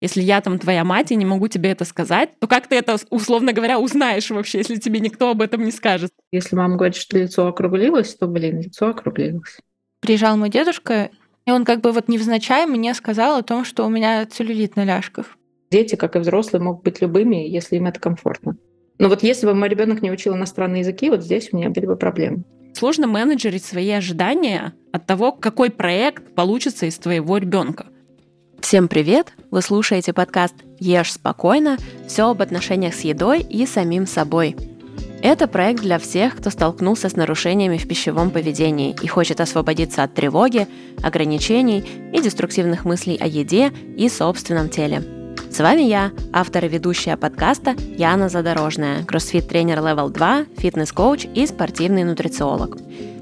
Если я там твоя мать и не могу тебе это сказать, то как ты это, условно говоря, узнаешь вообще, если тебе никто об этом не скажет? Если мама говорит, что лицо округлилось, то, блин, лицо округлилось. Приезжал мой дедушка, и он как бы вот невзначай мне сказал о том, что у меня целлюлит на ляжках. Дети, как и взрослые, могут быть любыми, если им это комфортно. Но вот если бы мой ребенок не учил иностранные языки, вот здесь у меня были бы проблемы. Сложно менеджерить свои ожидания от того, какой проект получится из твоего ребенка. Всем привет! Вы слушаете подкаст «Ешь спокойно. Все об отношениях с едой и самим собой». Это проект для всех, кто столкнулся с нарушениями в пищевом поведении и хочет освободиться от тревоги, ограничений и деструктивных мыслей о еде и собственном теле. С вами я, автор и ведущая подкаста Яна Задорожная, кроссфит-тренер Level 2, фитнес-коуч и спортивный нутрициолог.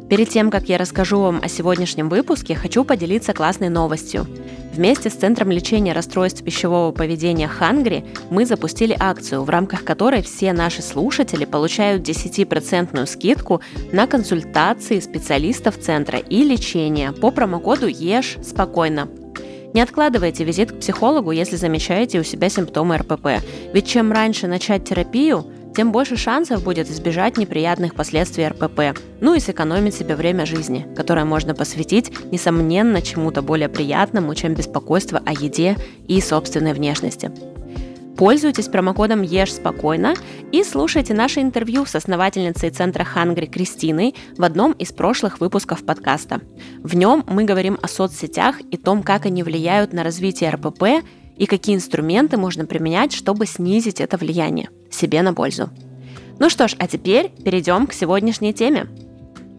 Перед тем, как я расскажу вам о сегодняшнем выпуске, хочу поделиться классной новостью. Вместе с Центром лечения расстройств пищевого поведения Хангри мы запустили акцию, в рамках которой все наши слушатели получают 10% скидку на консультации специалистов центра и лечения по промокоду «Ешь спокойно». Не откладывайте визит к психологу, если замечаете у себя симптомы РПП, ведь чем раньше начать терапию, тем больше шансов будет избежать неприятных последствий РПП, ну и сэкономить себе время жизни, которое можно посвятить, несомненно, чему-то более приятному, чем беспокойство о еде и собственной внешности. Пользуйтесь промокодом Ешь спокойно и слушайте наше интервью с основательницей центра Хангри Кристиной в одном из прошлых выпусков подкаста. В нем мы говорим о соцсетях и том, как они влияют на развитие РПП и какие инструменты можно применять, чтобы снизить это влияние себе на пользу. Ну что ж, а теперь перейдем к сегодняшней теме.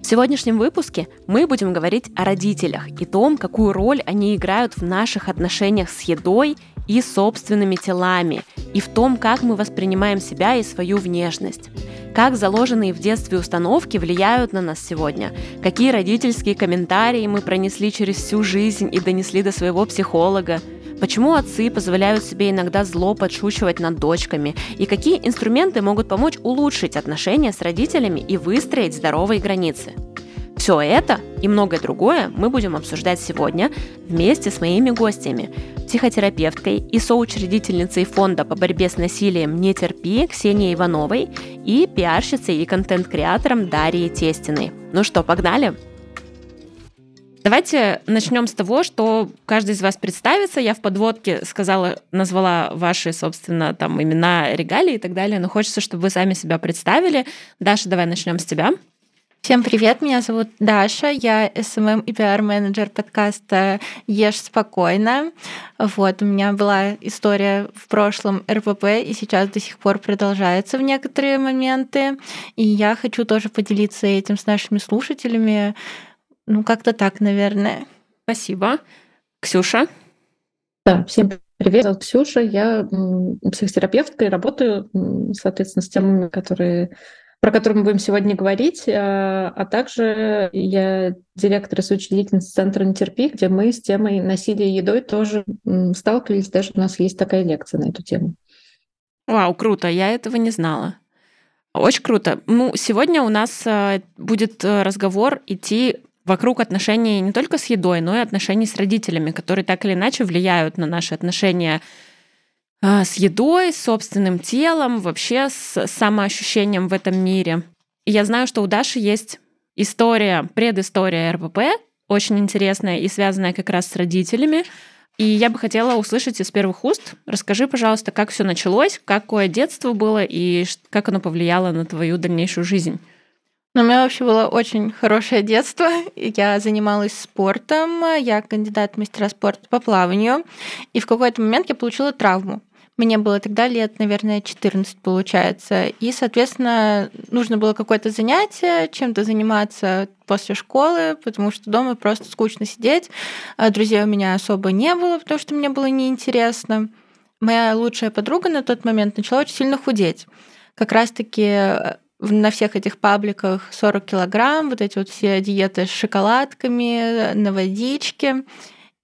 В сегодняшнем выпуске мы будем говорить о родителях и том, какую роль они играют в наших отношениях с едой и собственными телами, и в том, как мы воспринимаем себя и свою внешность. Как заложенные в детстве установки влияют на нас сегодня, какие родительские комментарии мы пронесли через всю жизнь и донесли до своего психолога, Почему отцы позволяют себе иногда зло подшучивать над дочками? И какие инструменты могут помочь улучшить отношения с родителями и выстроить здоровые границы? Все это и многое другое мы будем обсуждать сегодня вместе с моими гостями, психотерапевткой и соучредительницей фонда по борьбе с насилием «Не терпи» Ксенией Ивановой и пиарщицей и контент-креатором Дарьей Тестиной. Ну что, погнали? Давайте начнем с того, что каждый из вас представится. Я в подводке сказала, назвала ваши, собственно, там имена, регалии и так далее, но хочется, чтобы вы сами себя представили. Даша, давай начнем с тебя. Всем привет, меня зовут Даша, я SMM и пиар-менеджер подкаста «Ешь спокойно». Вот, у меня была история в прошлом РПП, и сейчас до сих пор продолжается в некоторые моменты. И я хочу тоже поделиться этим с нашими слушателями, ну, как-то так, наверное. Спасибо. Ксюша? Да, всем привет. Я Ксюша, я психотерапевтка и работаю, соответственно, с темами, которые про которые мы будем сегодня говорить, а, а также я директор и соучредительница Центра «Нетерпи», где мы с темой насилия едой тоже сталкивались, даже у нас есть такая лекция на эту тему. Вау, круто, я этого не знала. Очень круто. Ну, сегодня у нас а, будет э, разговор идти вокруг отношений не только с едой, но и отношений с родителями, которые так или иначе влияют на наши отношения а, с едой, с собственным телом, вообще с самоощущением в этом мире. И я знаю, что у Даши есть история, предыстория РПП, очень интересная и связанная как раз с родителями. И я бы хотела услышать из первых уст. Расскажи, пожалуйста, как все началось, какое детство было и как оно повлияло на твою дальнейшую жизнь. Ну, у меня вообще было очень хорошее детство. Я занималась спортом, я кандидат в мастера спорта по плаванию. И в какой-то момент я получила травму. Мне было тогда лет, наверное, 14 получается. И, соответственно, нужно было какое-то занятие, чем-то заниматься после школы, потому что дома просто скучно сидеть. А друзей у меня особо не было, потому что мне было неинтересно. Моя лучшая подруга на тот момент начала очень сильно худеть. Как раз-таки на всех этих пабликах 40 килограмм, вот эти вот все диеты с шоколадками, на водичке.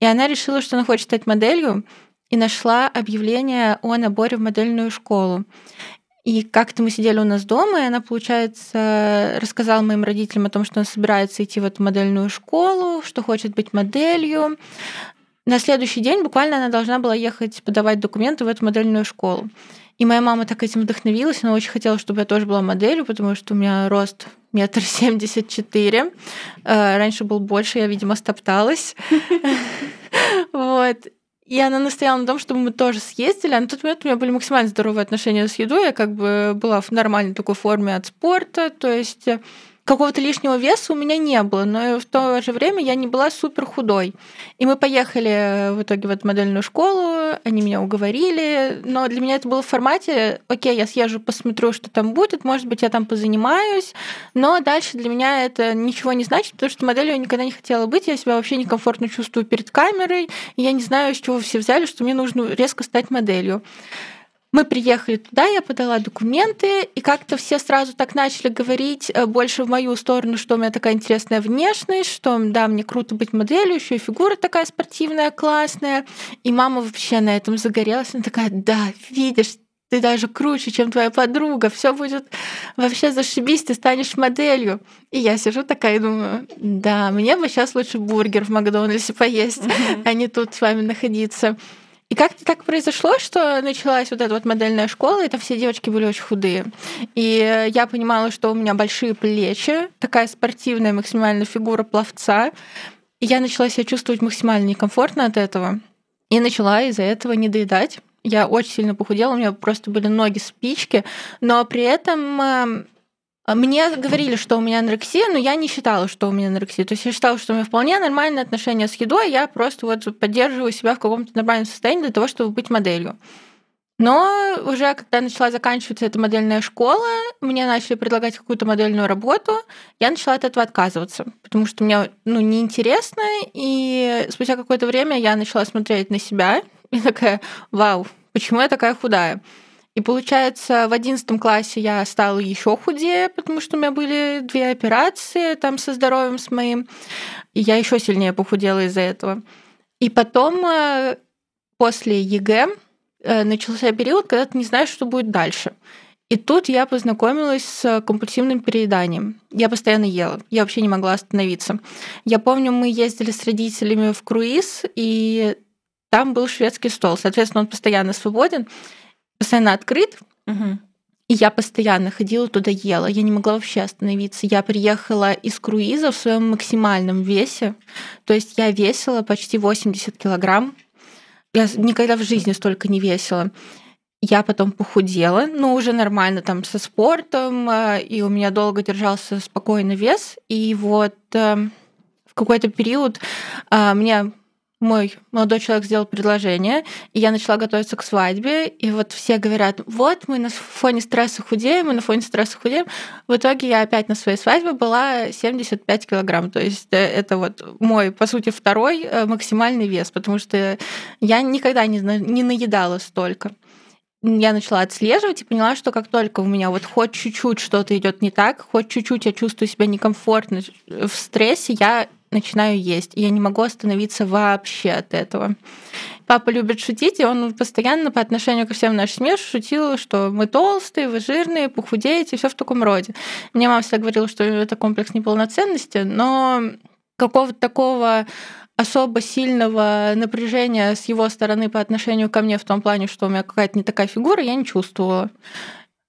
И она решила, что она хочет стать моделью, и нашла объявление о наборе в модельную школу. И как-то мы сидели у нас дома, и она, получается, рассказала моим родителям о том, что она собирается идти в эту модельную школу, что хочет быть моделью. на следующий день буквально она должна была ехать подавать документы в эту модельную школу. И моя мама так этим вдохновилась, она очень хотела, чтобы я тоже была моделью, потому что у меня рост метр семьдесят четыре. Э, раньше был больше, я, видимо, стопталась. Вот. И она настояла на том, чтобы мы тоже съездили. А на тот момент у меня были максимально здоровые отношения с едой. Я как бы была в нормальной такой форме от спорта. То есть какого-то лишнего веса у меня не было, но в то же время я не была супер худой. И мы поехали в итоге в эту модельную школу, они меня уговорили, но для меня это было в формате, окей, я съезжу, посмотрю, что там будет, может быть, я там позанимаюсь, но дальше для меня это ничего не значит, потому что моделью я никогда не хотела быть, я себя вообще некомфортно чувствую перед камерой, и я не знаю, с чего все взяли, что мне нужно резко стать моделью. Мы приехали туда, я подала документы, и как-то все сразу так начали говорить э, больше в мою сторону, что у меня такая интересная внешность, что да, мне круто быть моделью, еще и фигура такая спортивная, классная. И мама вообще на этом загорелась. Она такая, да, видишь, ты даже круче, чем твоя подруга, все будет вообще зашибись, ты станешь моделью. И я сижу такая и думаю, да, мне бы сейчас лучше бургер в Макдональдсе поесть, а не тут с вами находиться. И как-то так произошло, что началась вот эта вот модельная школа, и там все девочки были очень худые. И я понимала, что у меня большие плечи, такая спортивная максимальная фигура пловца. И я начала себя чувствовать максимально некомфортно от этого. И начала из-за этого не доедать. Я очень сильно похудела, у меня просто были ноги спички, но при этом эм, мне говорили, что у меня анорексия, но я не считала, что у меня анорексия. То есть я считала, что у меня вполне нормальные отношения с едой, я просто вот поддерживаю себя в каком-то нормальном состоянии для того, чтобы быть моделью. Но уже когда начала заканчиваться эта модельная школа, мне начали предлагать какую-то модельную работу, я начала от этого отказываться, потому что мне ну, неинтересно, и спустя какое-то время я начала смотреть на себя и такая, вау, почему я такая худая? И получается, в одиннадцатом классе я стала еще худее, потому что у меня были две операции там со здоровьем с моим. И я еще сильнее похудела из-за этого. И потом э, после ЕГЭ э, начался период, когда ты не знаешь, что будет дальше. И тут я познакомилась с компульсивным перееданием. Я постоянно ела, я вообще не могла остановиться. Я помню, мы ездили с родителями в круиз, и там был шведский стол. Соответственно, он постоянно свободен постоянно открыт. Угу. И я постоянно ходила туда, ела. Я не могла вообще остановиться. Я приехала из круиза в своем максимальном весе. То есть я весила почти 80 килограмм. Я никогда в жизни столько не весила. Я потом похудела, но уже нормально там со спортом, э, и у меня долго держался спокойный вес. И вот э, в какой-то период э, мне мой молодой человек сделал предложение, и я начала готовиться к свадьбе, и вот все говорят, вот мы на фоне стресса худеем, мы на фоне стресса худеем. В итоге я опять на своей свадьбе была 75 килограмм, то есть э, это вот мой, по сути, второй э, максимальный вес, потому что я никогда не, не наедала столько я начала отслеживать и поняла, что как только у меня вот хоть чуть-чуть что-то идет не так, хоть чуть-чуть я чувствую себя некомфортно в стрессе, я начинаю есть. Я не могу остановиться вообще от этого. Папа любит шутить, и он постоянно по отношению ко всем нашей семье шутил, что мы толстые, вы жирные, похудеете, все в таком роде. Мне мама всегда говорила, что это комплекс неполноценности, но какого-то такого особо сильного напряжения с его стороны по отношению ко мне в том плане, что у меня какая-то не такая фигура, я не чувствовала.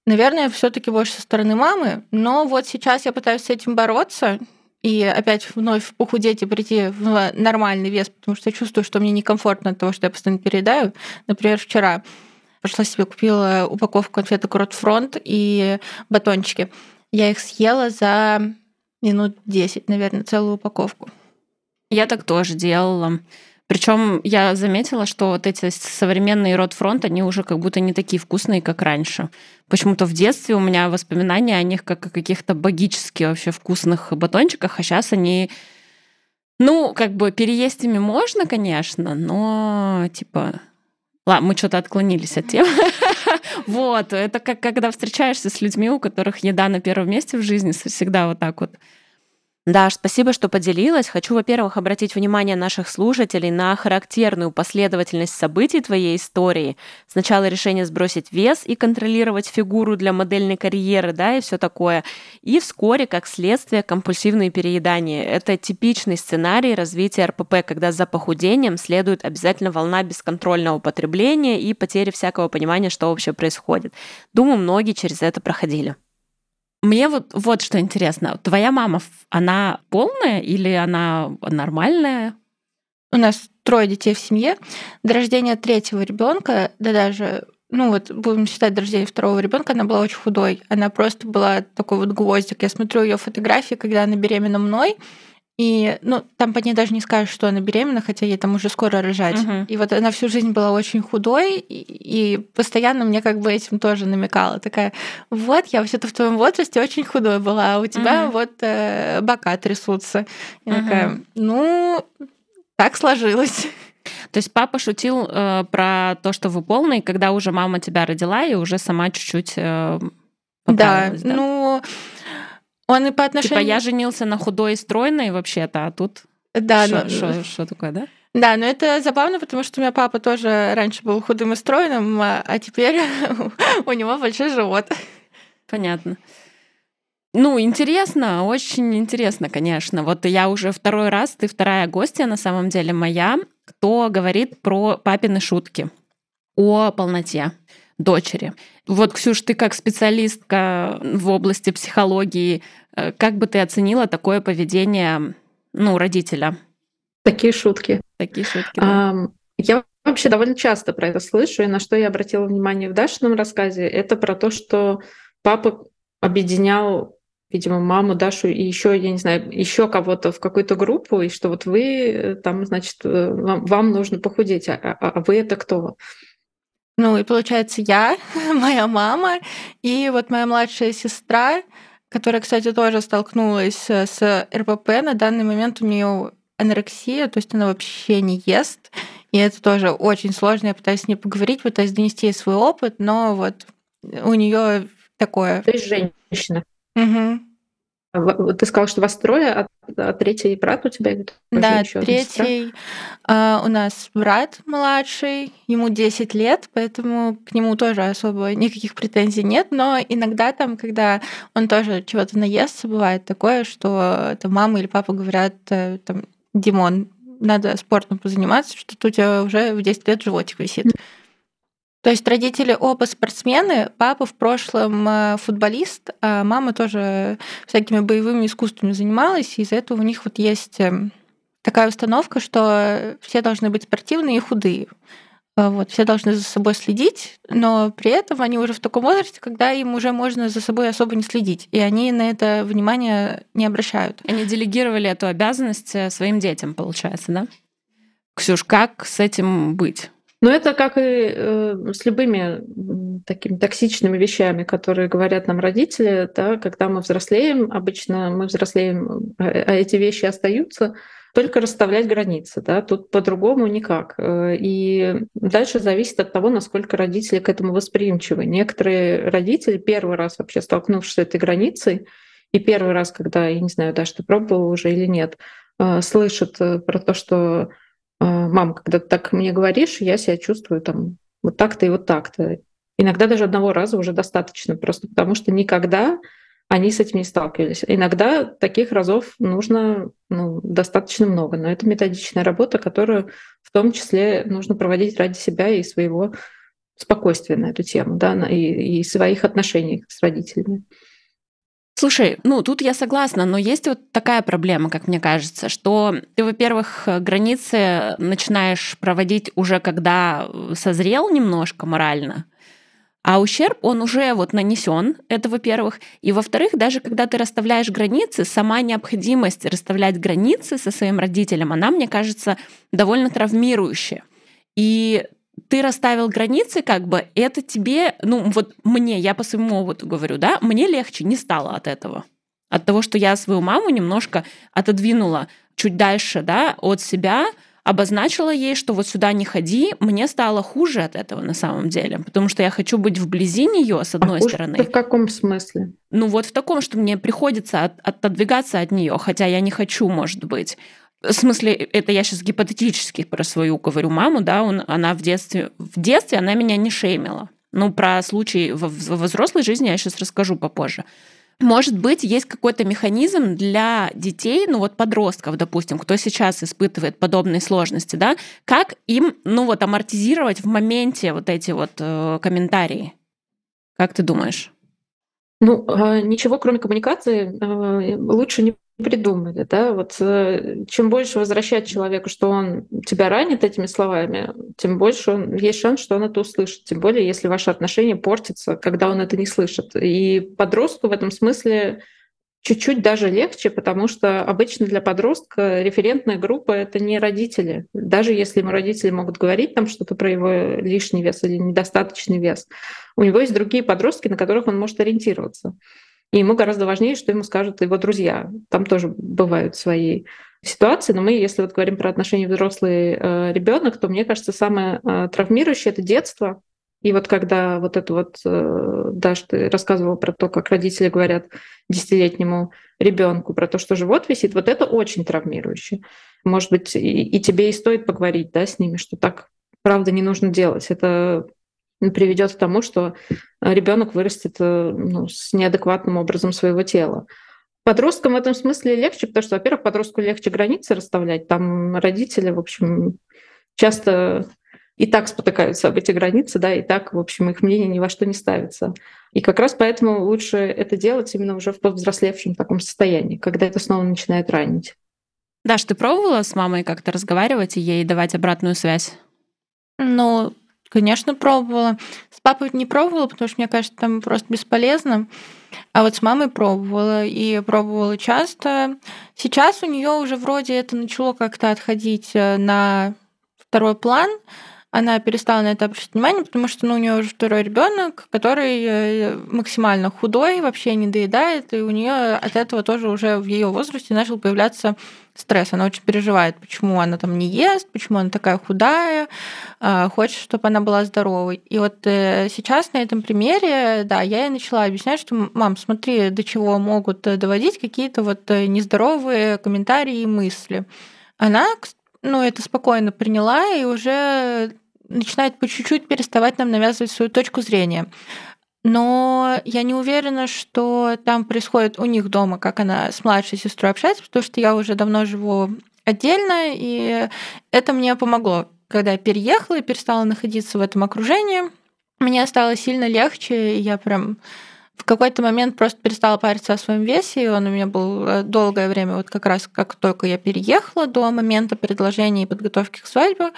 Наверное, все-таки больше со стороны мамы, но вот сейчас я пытаюсь с этим бороться, и опять вновь похудеть и прийти в нормальный вес, потому что я чувствую, что мне некомфортно от того, что я постоянно переедаю. Например, вчера пошла себе купила упаковку конфеток Ротфронт и батончики. Я их съела за минут 10, наверное, целую упаковку. Я так тоже делала. Причем я заметила, что вот эти современные ротфронт, они уже как будто не такие вкусные, как раньше. Почему-то в детстве у меня воспоминания о них как о каких-то богически вообще вкусных батончиках, а сейчас они ну, как бы переесть ими можно, конечно, но типа Ладно, мы что-то отклонились от темы. Вот, это как когда встречаешься с людьми, у которых еда на первом месте в жизни, всегда вот так вот Даш, спасибо, что поделилась. Хочу, во-первых, обратить внимание наших слушателей на характерную последовательность событий твоей истории. Сначала решение сбросить вес и контролировать фигуру для модельной карьеры, да, и все такое. И вскоре, как следствие, компульсивные переедания. Это типичный сценарий развития РПП, когда за похудением следует обязательно волна бесконтрольного потребления и потери всякого понимания, что вообще происходит. Думаю, многие через это проходили. Мне вот, вот что интересно. Твоя мама, она полная или она нормальная? У нас трое детей в семье. До рождения третьего ребенка, да даже ну вот будем считать до рождения второго ребенка, она была очень худой. Она просто была такой вот гвоздик. Я смотрю ее фотографии, когда она беременна мной, и, ну, там по ней даже не скажешь, что она беременна, хотя ей там уже скоро рожать. Угу. И вот она всю жизнь была очень худой, и, и постоянно мне как бы этим тоже намекала. Такая, вот, я вообще-то в твоем возрасте очень худой была, а у тебя угу. вот э, бока трясутся. И угу. такая, ну, так сложилось. То есть папа шутил э, про то, что вы полный, когда уже мама тебя родила и уже сама чуть-чуть э, да, да, ну он и по отношению... Типа я женился на худой и стройной вообще-то, а тут... Да, шо, ну... Что такое, да? Да, но это забавно, потому что у меня папа тоже раньше был худым и стройным, а, а теперь у него большой живот. Понятно. Ну, интересно, очень интересно, конечно. Вот я уже второй раз, ты вторая гостья на самом деле моя, кто говорит про папины шутки о полноте дочери. Вот, Ксюш, ты как специалистка в области психологии, э, как бы ты оценила такое поведение ну, родителя? Такие шутки. Такие шутки. Да. Я вообще довольно часто про это слышу, и на что я обратила внимание в Дашином рассказе, это про то, что папа объединял видимо, маму, Дашу и еще, я не знаю, еще кого-то в какую-то группу, и что вот вы э, там, значит, э, вам, вам нужно похудеть, а, а, а вы это кто? Ну и получается я, моя мама и вот моя младшая сестра, которая, кстати, тоже столкнулась с РПП. На данный момент у нее анорексия, то есть она вообще не ест. И это тоже очень сложно. Я пытаюсь с ней поговорить, пытаюсь донести свой опыт, но вот у нее такое. То есть женщина. Угу. Ты сказал, что вас трое, а, а третий брат у тебя? Да, третий а, у нас брат младший, ему 10 лет, поэтому к нему тоже особо никаких претензий нет, но иногда там, когда он тоже чего-то наестся, бывает такое, что там мама или папа говорят, э, там, Димон, надо спортом позаниматься, что-то у тебя уже в 10 лет животик висит. То есть родители оба спортсмены, папа в прошлом э, футболист, а мама тоже всякими боевыми искусствами занималась, и из-за этого у них вот есть эм, такая установка, что все должны быть спортивные и худые. Э, вот, все должны за собой следить, но при этом они уже в таком возрасте, когда им уже можно за собой особо не следить, и они на это внимание не обращают. Они делегировали эту обязанность э, своим детям, получается, да? Ксюш, как с этим быть? Но это как и э, с любыми такими токсичными вещами, которые говорят нам родители, да, когда мы взрослеем, обычно мы взрослеем, а, а эти вещи остаются, только расставлять границы, да, тут по-другому никак. Э, и дальше зависит от того, насколько родители к этому восприимчивы. Некоторые родители первый раз вообще столкнувшись с этой границей, и первый раз, когда, я не знаю, да, что пробовал уже или нет, э, слышат про то, что мам, когда ты так мне говоришь, я себя чувствую там вот так-то и вот так-то. Иногда даже одного раза уже достаточно, просто потому что никогда они с этим не сталкивались. Иногда таких разов нужно ну, достаточно много, но это методичная работа, которую в том числе нужно проводить ради себя и своего спокойствия на эту тему, да, и, и своих отношений с родителями. Слушай, ну тут я согласна, но есть вот такая проблема, как мне кажется, что ты, во-первых, границы начинаешь проводить уже когда созрел немножко морально, а ущерб, он уже вот нанесен, это во-первых. И во-вторых, даже когда ты расставляешь границы, сама необходимость расставлять границы со своим родителем, она, мне кажется, довольно травмирующая. И ты расставил границы, как бы, это тебе, ну вот мне, я по своему опыту говорю, да, мне легче не стало от этого. От того, что я свою маму немножко отодвинула чуть дальше, да, от себя, обозначила ей, что вот сюда не ходи, мне стало хуже от этого на самом деле, потому что я хочу быть вблизи нее с одной а стороны. В каком смысле? Ну вот в таком, что мне приходится от, отодвигаться от нее, хотя я не хочу, может быть. В смысле, это я сейчас гипотетически про свою говорю маму, да, он, она в детстве, в детстве она меня не шеймила. Ну, про случай во, во взрослой жизни я сейчас расскажу попозже. Может быть, есть какой-то механизм для детей, ну вот подростков, допустим, кто сейчас испытывает подобные сложности, да, как им, ну вот, амортизировать в моменте вот эти вот э, комментарии? Как ты думаешь? Ну, а, ничего, кроме коммуникации, а, лучше не придумали, да, вот э, чем больше возвращать человеку, что он тебя ранит этими словами, тем больше он, есть шанс, что он это услышит, тем более, если ваши отношения портятся, когда он это не слышит. И подростку в этом смысле чуть-чуть даже легче, потому что обычно для подростка референтная группа — это не родители. Даже если ему родители могут говорить там что-то про его лишний вес или недостаточный вес, у него есть другие подростки, на которых он может ориентироваться. И ему гораздо важнее, что ему скажут его друзья. Там тоже бывают свои ситуации, но мы, если вот говорим про отношения взрослый э, то мне кажется, самое э, травмирующее это детство. И вот когда вот это вот, э, Даш, ты рассказывала про то, как родители говорят десятилетнему ребенку про то, что живот висит, вот это очень травмирующе. Может быть, и, и тебе и стоит поговорить да, с ними, что так правда не нужно делать. Это приведет к тому, что ребенок вырастет э, ну, с неадекватным образом своего тела. Подросткам в этом смысле легче, потому что, во-первых, подростку легче границы расставлять. Там родители, в общем, часто и так спотыкаются об эти границы, да, и так, в общем, их мнение ни во что не ставится. И как раз поэтому лучше это делать именно уже в повзрослевшем таком состоянии, когда это снова начинает ранить. Даш, ты пробовала с мамой как-то разговаривать и ей давать обратную связь? Ну, Конечно, пробовала. С папой не пробовала, потому что мне кажется, там просто бесполезно. А вот с мамой пробовала и пробовала часто. Сейчас у нее уже вроде это начало как-то отходить э, на второй план. Она перестала на это обращать внимание, потому что ну, у нее уже второй ребенок, который э, максимально худой, вообще не доедает, и у нее от этого тоже уже в ее возрасте начал появляться стресс. Она очень переживает, почему она там не ест, почему она такая худая, а, хочет, чтобы она была здоровой. И вот э, сейчас на этом примере, да, я ей начала объяснять, что, мам, смотри, до чего могут доводить какие-то вот э, нездоровые комментарии и мысли. Она, ну, это спокойно приняла и уже начинает по чуть-чуть переставать нам навязывать свою точку зрения но я не уверена, что там происходит у них дома, как она с младшей сестрой общается, потому что я уже давно живу отдельно, и это мне помогло. Когда я переехала и перестала находиться в этом окружении, мне стало сильно легче, и я прям в какой-то момент просто перестала париться о своем весе, и он у меня был э, долгое время, вот как раз как только я переехала до момента предложения и подготовки к свадьбе,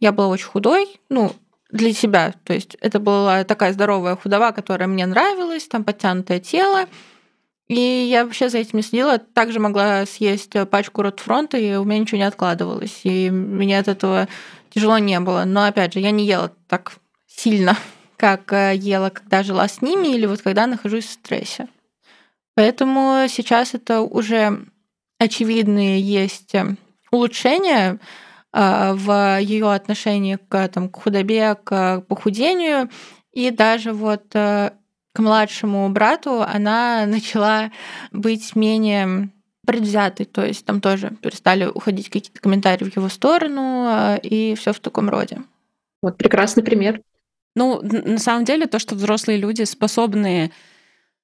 я была очень худой, ну, для себя. То есть это была такая здоровая худова, которая мне нравилась, там подтянутое тело. И я вообще за этим не следила. Также могла съесть пачку ротфронта, и у меня ничего не откладывалось. И мне от этого тяжело не было. Но опять же, я не ела так сильно, как э, ела, когда жила с ними, или вот когда нахожусь в стрессе. Поэтому сейчас это уже очевидные есть улучшения, а, в ее отношении к, там, к худобе, к похудению. И даже вот э, к младшему брату она начала быть менее предвзятой, то есть там тоже перестали уходить какие-то комментарии в его сторону и все в таком роде. Вот прекрасный пример. Ну, на самом деле, то, что взрослые люди способны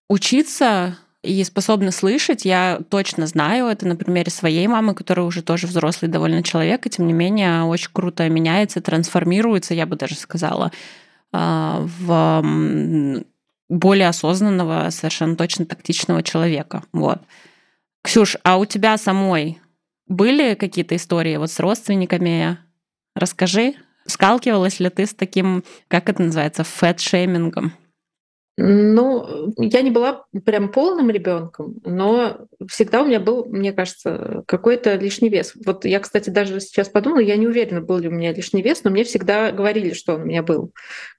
учиться и способна слышать. Я точно знаю это на примере своей мамы, которая уже тоже взрослый довольно человек, и тем не менее очень круто меняется, трансформируется, я бы даже сказала, а, в более осознанного, совершенно точно тактичного человека. Вот. Ксюш, а у тебя самой были какие-то истории вот с родственниками? Расскажи, сталкивалась ли ты с таким, как это называется, фэт-шеймингом? Ну, я не была прям полным ребенком, но всегда у меня был, мне кажется, какой-то лишний вес. Вот я, кстати, даже сейчас подумала, я не уверена, был ли у меня лишний вес, но мне всегда говорили, что он у меня был.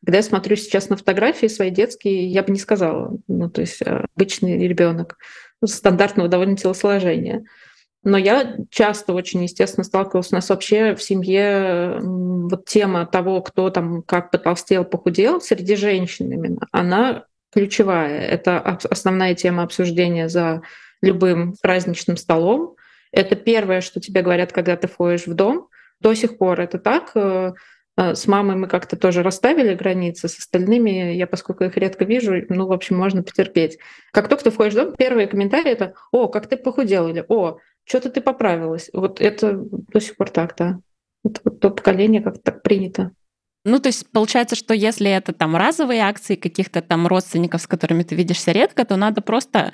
Когда я смотрю сейчас на фотографии свои детские, я бы не сказала. Ну, то есть э, обычный ребенок стандартного довольно телосложения. Но я часто очень, естественно, сталкивалась у нас вообще в семье вот тема того, кто там как потолстел, похудел среди женщин именно, она ключевая. Это основная тема обсуждения за любым праздничным столом. Это первое, что тебе говорят, когда ты входишь в дом. До сих пор это так. Э, э, с мамой мы как-то тоже расставили границы, с остальными я, поскольку их редко вижу, ну, в общем, можно потерпеть. Как только ты входишь в дом, первые комментарии — это «О, как ты похудел» или «О, что-то ты поправилась». Вот это до сих пор так, да. Это вот то поколение как-то так принято. Ну, то есть получается, что если это там разовые акции каких-то там родственников, с которыми ты видишься редко, то надо просто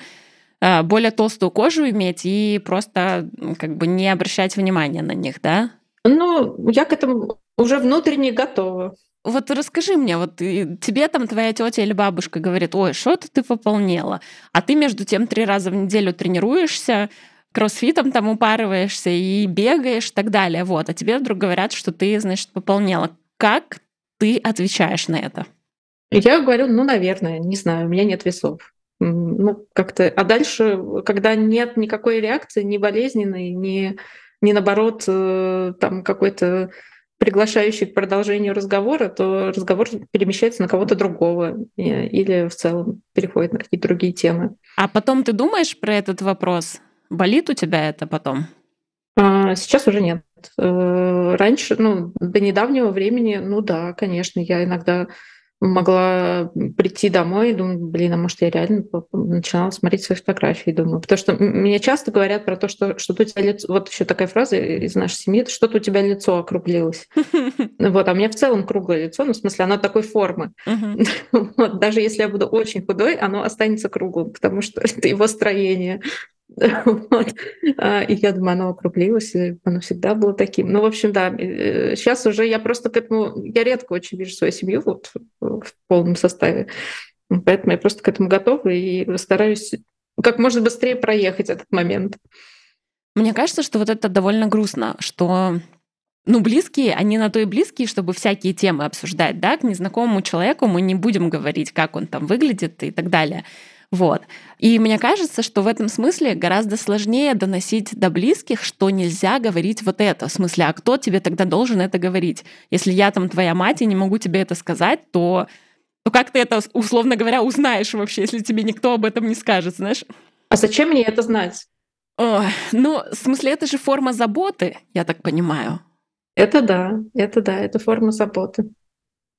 э, более толстую кожу иметь и просто как бы не обращать внимания на них, да? Ну, я к этому уже внутренне готова. Вот расскажи мне, вот тебе там твоя тетя или бабушка говорит, ой, что-то ты пополнела, а ты между тем три раза в неделю тренируешься, кроссфитом там упарываешься и бегаешь и так далее, вот, а тебе вдруг говорят, что ты, значит, пополнела. Как ты отвечаешь на это? Я говорю, ну, наверное, не знаю, у меня нет весов. Ну, как-то. А дальше, когда нет никакой реакции, ни болезненной, ни, ни наоборот, э, там какой-то приглашающий к продолжению разговора, то разговор перемещается на кого-то другого или в целом переходит на какие-то другие темы. А потом ты думаешь про этот вопрос? Болит у тебя это потом? А, сейчас уже нет. Э, раньше, ну, до недавнего времени, ну да, конечно, я иногда могла прийти домой и думать, блин, а может я реально начинала смотреть свои фотографии, думаю. Потому что мне часто говорят про то, что что-то у тебя лицо... Вот еще такая фраза из нашей семьи, что-то у тебя лицо округлилось. Вот, а у меня в целом круглое лицо, ну, в смысле, оно такой формы. Вот, даже если я буду очень худой, оно останется круглым, потому что это его строение. Вот. А, и я думаю, оно округлилось, и оно всегда было таким. Ну, в общем, да, сейчас уже я просто к этому, я редко очень вижу свою семью вот в полном составе, поэтому я просто к этому готова и стараюсь как можно быстрее проехать этот момент. Мне кажется, что вот это довольно грустно, что ну, близкие, они на то и близкие, чтобы всякие темы обсуждать, да, к незнакомому человеку мы не будем говорить, как он там выглядит и так далее. Вот. И мне кажется, что в этом смысле гораздо сложнее доносить до близких, что нельзя говорить вот это. В смысле, а кто тебе тогда должен это говорить? Если я там твоя мать и не могу тебе это сказать, то то как ты это, условно говоря, узнаешь вообще, если тебе никто об этом не скажет, знаешь? А зачем мне это знать? Ой, ну, в смысле, это же форма заботы, я так понимаю. Это да, это да, это форма заботы.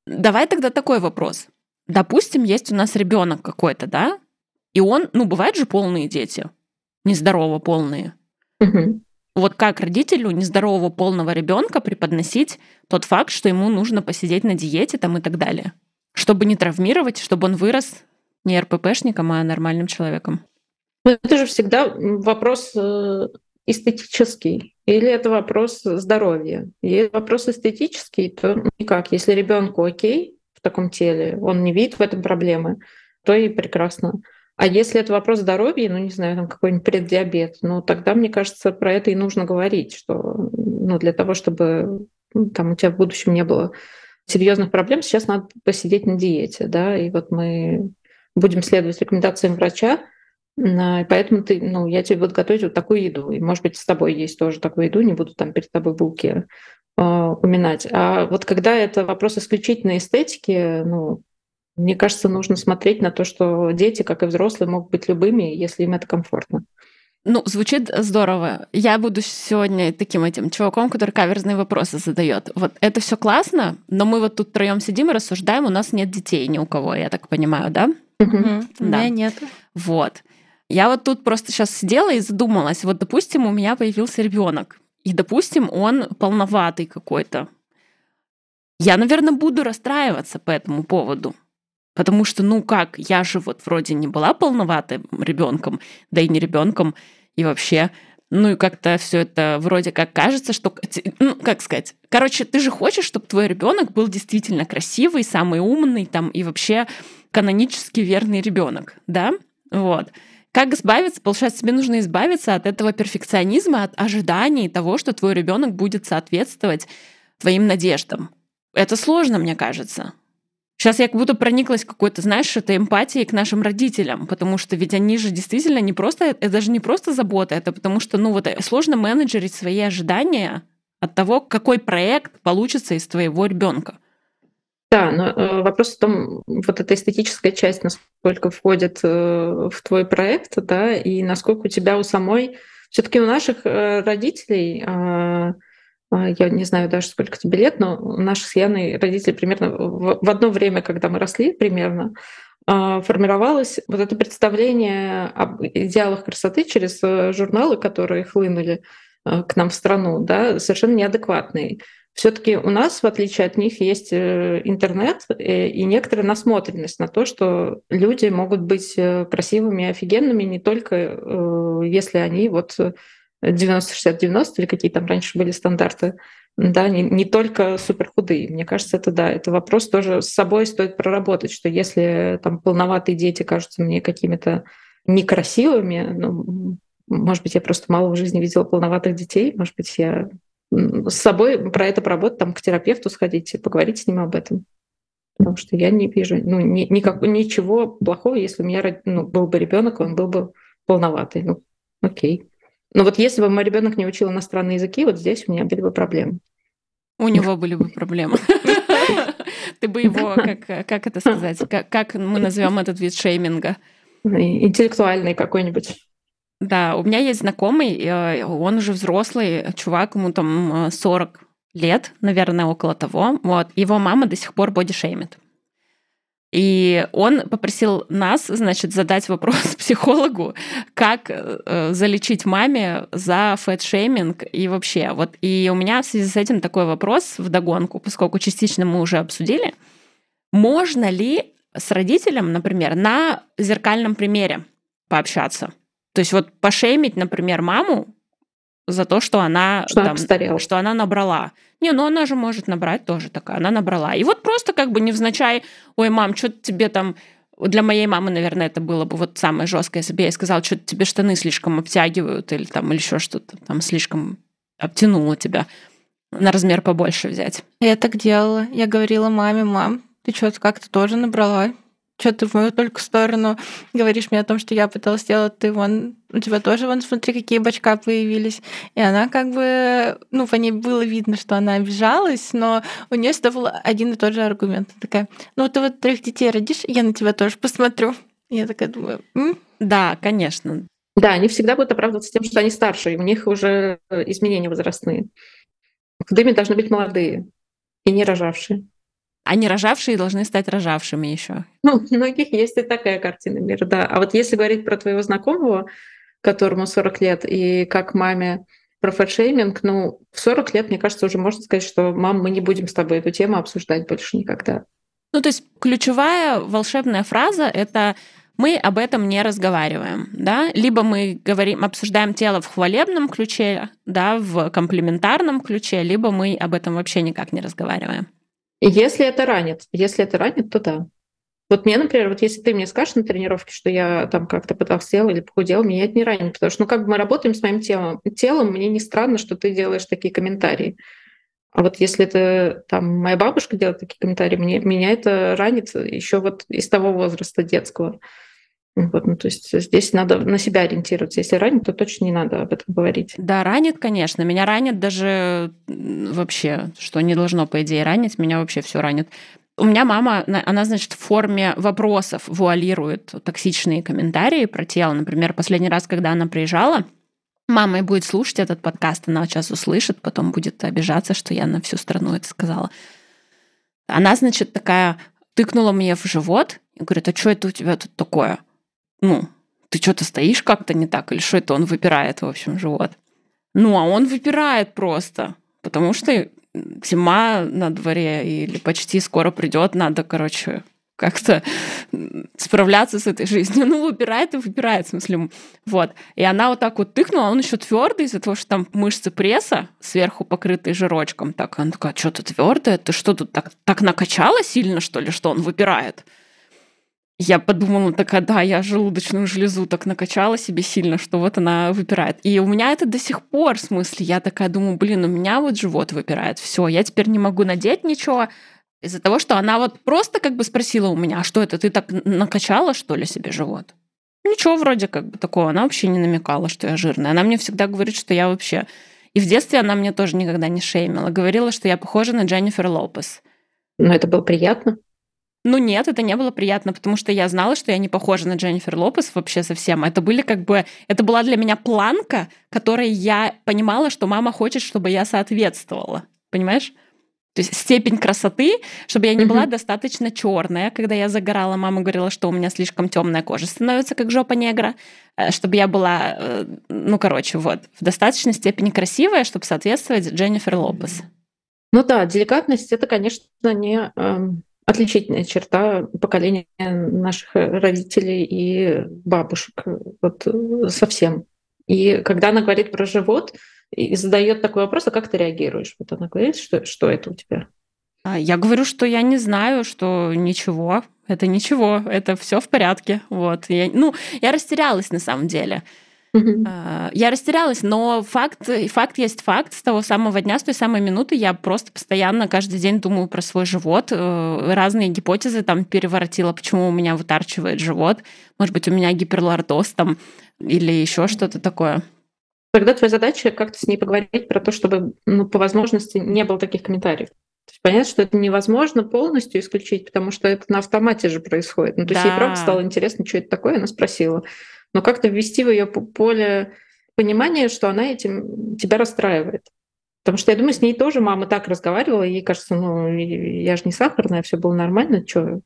Давай тогда такой вопрос. Допустим, есть у нас ребенок какой-то, да? И он, ну, бывают же полные дети, нездорово полные. Угу. Вот как родителю нездорового полного ребенка преподносить тот факт, что ему нужно посидеть на диете там и так далее, чтобы не травмировать, чтобы он вырос не РППшником, а нормальным человеком. Ну, это же всегда вопрос э, эстетический, или это вопрос здоровья. Если вопрос эстетический, то никак. Если ребенку окей в таком теле, он не видит в этом проблемы, то и прекрасно. А если это вопрос здоровья, ну, не знаю, там какой-нибудь преддиабет, ну, тогда, мне кажется, про это и нужно говорить, что ну, для того, чтобы ну, там у тебя в будущем не было серьезных проблем, сейчас надо посидеть на диете, да, и вот мы будем следовать рекомендациям врача, поэтому ты, ну, я тебе буду готовить вот такую еду. И, может быть, с тобой есть тоже такую еду, не буду там перед тобой булки э, уминать. А вот когда это вопрос исключительно эстетики, ну, мне кажется, нужно смотреть на то, что дети, как и взрослые, могут быть любыми, если им это комфортно. Ну, звучит здорово. Я буду сегодня таким этим чуваком, который каверзные вопросы задает. Вот это все классно, но мы вот тут троем сидим и рассуждаем, у нас нет детей ни у кого, я так понимаю, да? Угу. У меня нет. Вот. Я вот тут просто сейчас сидела и задумалась. Вот, допустим, у меня появился ребенок, и, допустим, он полноватый какой-то. Я, наверное, буду расстраиваться по этому поводу. Потому что, ну как, я же вот вроде не была полноватым ребенком, да и не ребенком, и вообще, ну и как-то все это вроде как кажется, что, ну как сказать, короче, ты же хочешь, чтобы твой ребенок был действительно красивый, самый умный там и вообще канонически верный ребенок, да, вот. Как избавиться? Получается, тебе нужно избавиться от этого перфекционизма, от ожиданий того, что твой ребенок будет соответствовать твоим надеждам. Это сложно, мне кажется. Сейчас я как будто прониклась какой-то, знаешь, этой эмпатией к нашим родителям, потому что ведь они же действительно не просто, это даже не просто забота, это потому что, ну вот, э, сложно менеджерить свои ожидания от того, какой проект получится из твоего ребенка. Да, но э, вопрос в том, вот эта эстетическая часть, насколько входит э, в твой проект, да, и насколько у тебя у самой, все-таки у наших родителей а, я не знаю даже, сколько тебе лет, но наши с Яной родители примерно в одно время, когда мы росли примерно, а, формировалось вот это представление об идеалах красоты через э, журналы, которые хлынули э, к нам в страну, да, совершенно неадекватные. Все-таки у нас, в отличие от них, есть э, интернет и некоторая насмотренность на то, что люди могут быть красивыми офигенными не только если они вот 90-60-90 или какие там раньше были стандарты, да, не, не только супер худые. Мне кажется, это да, это вопрос тоже с собой стоит проработать, что если там полноватые дети кажутся мне какими-то некрасивыми, ну, может быть, я просто мало в жизни видела полноватых детей, может быть, я с собой про это поработать, там, к терапевту сходить и поговорить с ним об этом. Потому что я не вижу ну, ни, никак, ничего плохого, если у меня ну, был бы ребенок, он был бы полноватый. Ну, окей. Но вот если бы мой ребенок не учил иностранные языки, вот здесь у меня были бы проблемы. У него были бы проблемы. Ты бы его, как, как это сказать, как, как мы назовем этот вид шейминга? Интеллектуальный какой-нибудь. Да, у меня есть знакомый, э, он уже взрослый чувак, ему там 40 лет, наверное, около того. Вот. Его мама до сих пор бодишеймит. И он попросил нас, значит, задать вопрос психологу, как э, залечить маме за фэт-шейминг и вообще. Вот. И у меня в связи с этим такой вопрос в догонку, поскольку частично мы уже обсудили. Можно ли с родителем, например, на зеркальном примере пообщаться? То есть вот пошеймить, например, маму за то, что она, что, там, она что она набрала. Не, ну она же может набрать тоже такая, она набрала. И вот просто как бы невзначай, ой, мам, что тебе там для моей мамы, наверное, это было бы вот самое жесткое, если бы я ей сказала, что тебе штаны слишком обтягивают или там или еще что-то там слишком обтянуло тебя на размер побольше взять. Я так делала. Я говорила маме, мам, ты что-то как-то тоже набрала что ты в мою только сторону говоришь мне о том, что я пыталась сделать, ты вон, у тебя тоже вон, смотри, какие бачка появились. И она как бы, ну, по ней было видно, что она обижалась, но у нее всегда был один и тот же аргумент. Она такая, ну, ты вот трех детей родишь, я на тебя тоже посмотрю. Я такая думаю, М? да, конечно. Да, они всегда будут оправдываться тем, что они старше, и у них уже изменения возрастные. Худыми должны быть молодые и не рожавшие. А не рожавшие должны стать рожавшими еще. Ну, у многих есть и такая картина мира, да. А вот если говорить про твоего знакомого, которому 40 лет, и как маме про фэтшейминг, ну, в 40 лет, мне кажется, уже можно сказать, что, мам, мы не будем с тобой эту тему обсуждать больше никогда. Ну, то есть ключевая волшебная фраза — это мы об этом не разговариваем, да, либо мы говорим, обсуждаем тело в хвалебном ключе, да, в комплементарном ключе, либо мы об этом вообще никак не разговариваем. Если это ранит, если это ранит, то да. Вот мне, например, вот если ты мне скажешь на тренировке, что я там как-то потолстела или похудела, меня это не ранит, потому что, ну, как бы мы работаем с моим телом, телом, мне не странно, что ты делаешь такие комментарии. А вот если это там моя бабушка делает такие комментарии, мне, меня это ранит еще вот из того возраста детского. Вот, ну, то есть здесь надо на себя ориентироваться. Если ранит, то точно не надо об этом говорить. Да, ранит, конечно. Меня ранит даже вообще, что не должно, по идее, ранить. Меня вообще все ранит. У меня мама, она, значит, в форме вопросов вуалирует токсичные комментарии про тело. Например, последний раз, когда она приезжала, мама и будет слушать этот подкаст, она сейчас услышит, потом будет обижаться, что я на всю страну это сказала. Она, значит, такая тыкнула мне в живот и говорит, а что это у тебя тут такое? Ну, ты что-то стоишь как-то не так, или что это он выпирает, в общем, живот. Ну, а он выпирает просто, потому что зима на дворе или почти скоро придет, надо, короче, как-то справляться с этой жизнью. Ну, выпирает и выпирает, в смысле. Вот. И она вот так вот тыкнула, а он еще твердый из-за того, что там мышцы пресса сверху покрытые жирочком. Так, она такая, что-то твердое, ты что тут так, так накачала сильно, что ли, что он выпирает? Я подумала, такая, да, я желудочную железу так накачала себе сильно, что вот она выпирает. И у меня это до сих пор, в смысле, я такая думаю, блин, у меня вот живот выпирает, все, я теперь не могу надеть ничего, Из-за того, что она вот просто как бы спросила у меня, а что это, ты так накачала, что ли, себе живот? Ничего вроде как бы такого. Она вообще не намекала, что я жирная. Она мне всегда говорит, что я вообще... И в детстве она мне тоже никогда не шеймила. Говорила, что я похожа на Дженнифер Лопес. Но это было приятно. Ну нет, это не было приятно, потому что я знала, что я не похожа на Дженнифер Лопес вообще совсем. Это были как бы... Это была для меня планка, которой я понимала, что мама хочет, чтобы я соответствовала. Понимаешь? То есть степень красоты, чтобы я не была достаточно черная. Когда я загорала, мама говорила, что у меня слишком темная кожа становится, как жопа негра. Э, чтобы я была, э, ну, короче, вот, в достаточной степени красивая, чтобы соответствовать Дженнифер Лопес. Ну да, деликатность это, конечно, не эм, отличительная черта поколения наших родителей и бабушек. Вот э, совсем. И когда она говорит про живот, и задает такой вопрос, а как ты реагируешь? Вот она говорит, что, что это у тебя? А, я говорю, что я не знаю, что ничего, это ничего, это все в порядке. Вот. Я, ну, я растерялась на самом деле. Uh-huh. Я растерялась, но факт, факт есть факт. С того самого дня, с той самой минуты я просто постоянно каждый день думаю про свой живот. Э, разные гипотезы там переворотила, почему у меня вытарчивает живот. Может быть, у меня гиперлордоз там или еще что-то такое. Тогда твоя задача как-то с ней поговорить про то, чтобы ну, по возможности не было таких комментариев. То есть понятно, что это невозможно полностью исключить, потому что это на автомате же происходит. Ну, то да. есть ей правда стало интересно, что это такое, она спросила. Но как-то ввести в ее поле понимания, что она этим тебя расстраивает. Потому что я думаю, с ней тоже мама так разговаривала, ей кажется, ну, я же не сахарная, все было нормально, что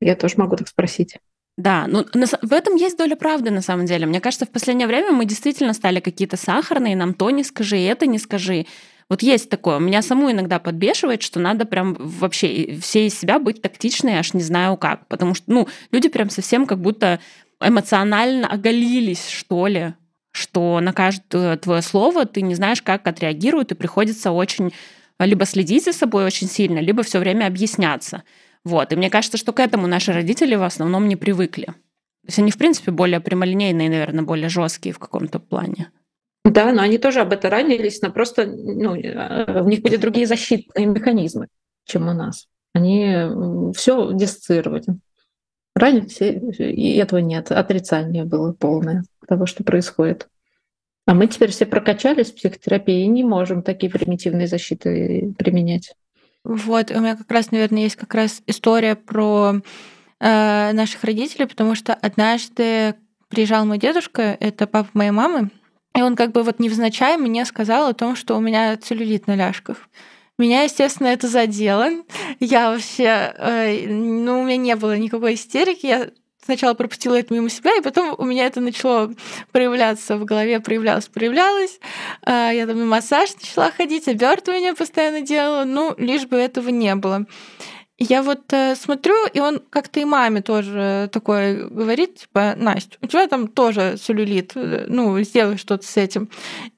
я тоже могу так спросить. Да, ну в этом есть доля правды на самом деле. Мне кажется, в последнее время мы действительно стали какие-то сахарные, нам то не скажи, это не скажи. Вот есть такое. Меня саму иногда подбешивает, что надо прям вообще все из себя быть тактичной, аж не знаю как. Потому что, ну, люди прям совсем как будто эмоционально оголились, что ли, что на каждое твое слово ты не знаешь, как отреагируют, и приходится очень либо следить за собой очень сильно, либо все время объясняться. Вот. И мне кажется, что к этому наши родители в основном не привыкли. То есть они, в принципе, более прямолинейные, наверное, более жесткие в каком-то плане. Да, но они тоже об этом ранились, но просто ну, э, у них были другие защитные механизмы, чем у нас. Они все диссоциировали. И этого нет. Отрицание было полное того, что происходит. А мы теперь все прокачались в психотерапии и не можем такие примитивные защиты применять. Вот, у меня как раз, наверное, есть как раз история про э, наших родителей, потому что однажды приезжал мой дедушка, это папа моей мамы, и он как бы вот невзначай мне сказал о том, что у меня целлюлит на ляжках. Меня, естественно, это задело. Я вообще, э, ну, у меня не было никакой истерики. Я сначала пропустила это мимо себя, и потом у меня это начало проявляться в голове, проявлялось, проявлялось. А, я там на массаж начала ходить, обертывание постоянно делала, ну, лишь бы этого не было. Я вот э, смотрю, и он как-то и маме тоже такое говорит, типа, Настя, у тебя там тоже целлюлит, э, ну, сделай что-то с этим.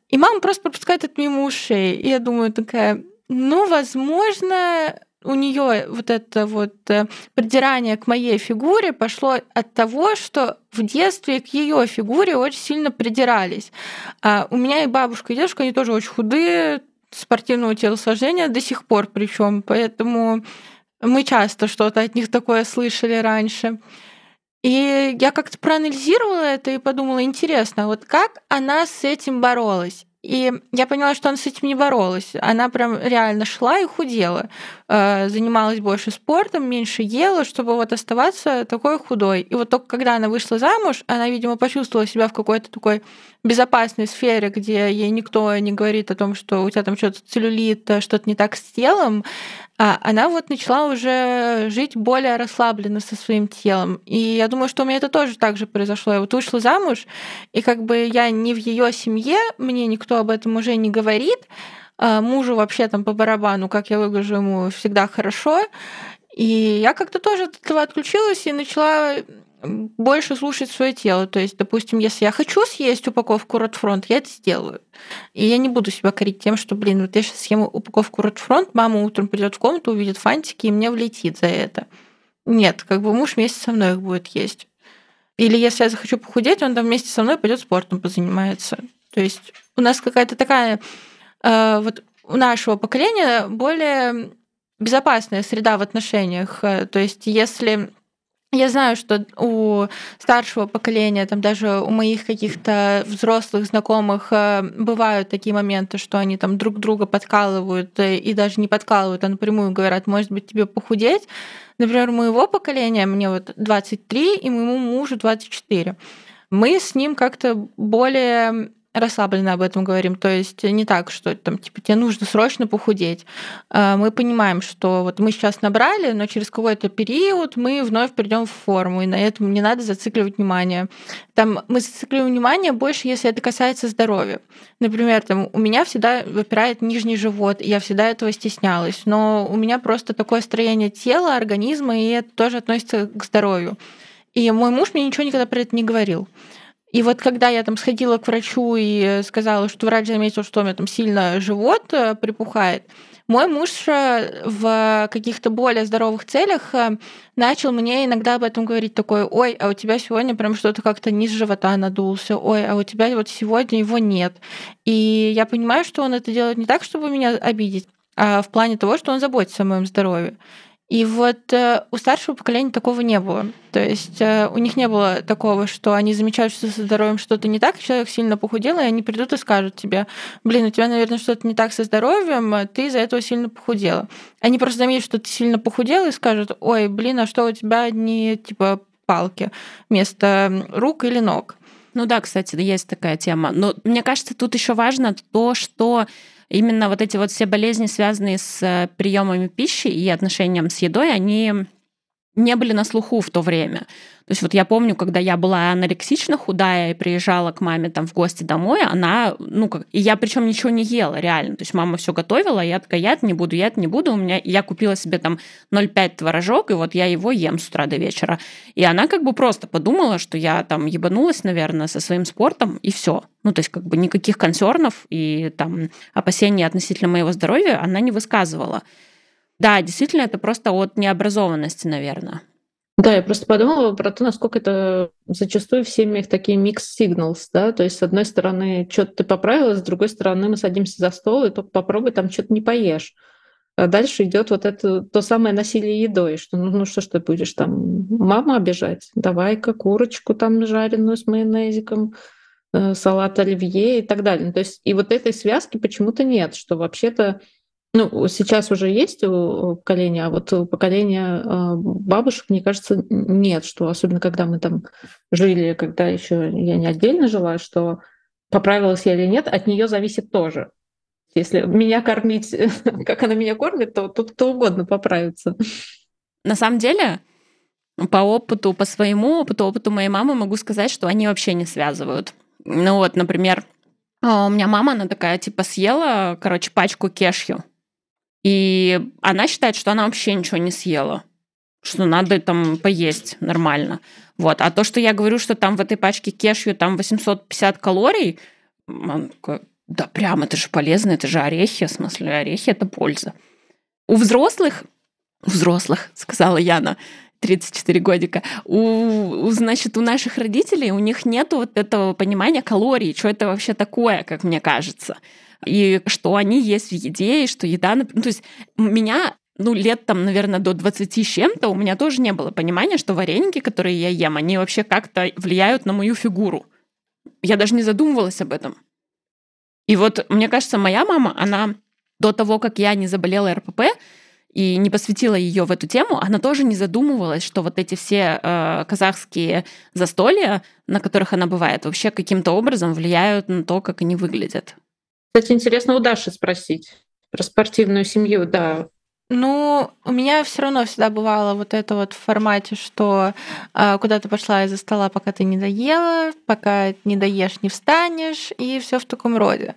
И мама просто пропускает это мимо ушей. И я думаю такая, ну, возможно, у нее вот это вот э, придирание к моей фигуре пошло от того, что в детстве к ее фигуре очень сильно придирались. А у меня и бабушка, и дедушка, они тоже очень худые, спортивного телосложения до сих пор причем, поэтому мы часто что-то от них такое слышали раньше. И я как-то проанализировала это и подумала, интересно, вот как она с этим боролась? И я поняла, что она с этим не боролась. Она прям реально шла и худела. Э, занималась больше спортом, меньше ела, чтобы вот оставаться такой худой. И вот только когда она вышла замуж, она, видимо, почувствовала себя в какой-то такой безопасной сфере, где ей никто не говорит о том, что у тебя там что-то целлюлит, что-то не так с телом, она вот начала уже жить более расслабленно со своим телом. И я думаю, что у меня это тоже так же произошло. Я вот вышла замуж, и как бы я не в ее семье, мне никто об этом уже не говорит, а мужу вообще там по барабану, как я выгляжу ему всегда хорошо. И я как-то тоже от этого отключилась и начала больше слушать свое тело. То есть, допустим, если я хочу съесть упаковку Ротфронт, я это сделаю. И я не буду себя корить тем, что, блин, вот я сейчас съем упаковку Ротфронт, мама утром придет в комнату, увидит фантики, и мне влетит за это. Нет, как бы муж вместе со мной их будет есть. Или если я захочу похудеть, он там вместе со мной пойдет спортом позанимается. То есть у нас какая-то такая э, вот у нашего поколения более безопасная среда в отношениях. Э, то есть, если я знаю, что у старшего поколения, там даже у моих каких-то взрослых знакомых э, бывают такие моменты, что они там друг друга подкалывают э, и даже не подкалывают, а напрямую говорят, может быть, тебе похудеть. Например, моего поколения, мне вот 23, и моему мужу 24. Мы с ним как-то более расслабленно об этом говорим. То есть не так, что там, типа, тебе нужно срочно похудеть. А, мы понимаем, что вот мы сейчас набрали, но через какой-то период мы вновь придем в форму, и на этом не надо зацикливать внимание. Там мы зацикливаем внимание больше, если это касается здоровья. Например, там, у меня всегда выпирает нижний живот, и я всегда этого стеснялась, но у меня просто такое строение тела, организма, и это тоже относится к здоровью. И мой муж мне ничего никогда про это не говорил. И вот когда я там сходила к врачу и сказала, что врач заметил, что у меня там сильно живот э, припухает, мой муж э, в каких-то более здоровых целях э, начал мне иногда об этом говорить такой, ой, а у тебя сегодня прям что-то как-то низ живота надулся, ой, а у тебя вот сегодня его нет. И я понимаю, что он это делает не так, чтобы меня обидеть, а в плане того, что он заботится о моем здоровье. И вот э, у старшего поколения такого не было. То есть э, у них не было такого, что они замечают, что со здоровьем что-то не так, человек сильно похудел, и они придут и скажут тебе, блин, у тебя, наверное, что-то не так со здоровьем, а ты из-за этого сильно похудела. Они просто заметят, что ты сильно похудела и скажут, ой, блин, а что у тебя одни, типа, палки вместо рук или ног? Ну да, кстати, есть такая тема. Но мне кажется, тут еще важно то, что именно вот эти вот все болезни, связанные с э, приемами пищи и отношением с едой, они не были на слуху в то время. То есть вот я помню, когда я была анорексично худая и приезжала к маме там в гости домой, она, ну как, и я причем ничего не ела, реально. То есть мама все готовила, я такая, я это не буду, я это не буду. У меня, я купила себе там 0,5 творожок, и вот я его ем с утра до вечера. И она как бы просто подумала, что я там ебанулась, наверное, со своим спортом, и все. Ну, то есть как бы никаких консернов и там опасений относительно моего здоровья она не высказывала. Да, действительно, это просто от необразованности, наверное. Да, я просто подумала про то, насколько это зачастую в семьях такие микс signals, да, то есть с одной стороны что-то ты поправила, с другой стороны мы садимся за стол и только попробуй там что-то не поешь. А дальше идет вот это то самое насилие едой, что ну, ну что ж ты будешь там маму обижать, давай-ка курочку там жареную с майонезиком, э, салат оливье и так далее. То есть и вот этой связки почему-то нет, что вообще-то ну, сейчас уже есть у поколения, а вот у поколения а, бабушек, мне кажется, нет, что особенно когда мы там жили, когда еще я не отдельно жила, что поправилась я или нет, от нее зависит тоже. Если меня кормить, как она меня кормит, то тут кто угодно поправится. На самом деле, по опыту, по своему опыту, опыту моей мамы могу сказать, что они вообще не связывают. Ну вот, например, у меня мама, она такая, типа, съела, короче, пачку кешью, и она считает, что она вообще ничего не съела, что надо там поесть нормально. Вот. А то, что я говорю, что там в этой пачке кешью там 850 калорий, да прям, это же полезно, это же орехи, в смысле орехи – это польза. У взрослых, у взрослых, сказала Яна, 34 годика, у, у, значит, у наших родителей, у них нет вот этого понимания калорий, что это вообще такое, как мне кажется и что они есть в еде, и что еда... Ну, то есть меня ну, лет там, наверное, до 20 с чем-то у меня тоже не было понимания, что вареники, которые я ем, они вообще как-то влияют на мою фигуру. Я даже не задумывалась об этом. И вот, мне кажется, моя мама, она до того, как я не заболела РПП и не посвятила ее в эту тему, она тоже не задумывалась, что вот эти все э, казахские застолья, на которых она бывает, вообще каким-то образом влияют на то, как они выглядят. Кстати, интересно у Даши спросить про спортивную семью, да. Ну, у меня все равно всегда бывало вот это вот в формате, что э, куда ты пошла из-за стола, пока ты не доела, пока не доешь, не встанешь, и все в таком роде.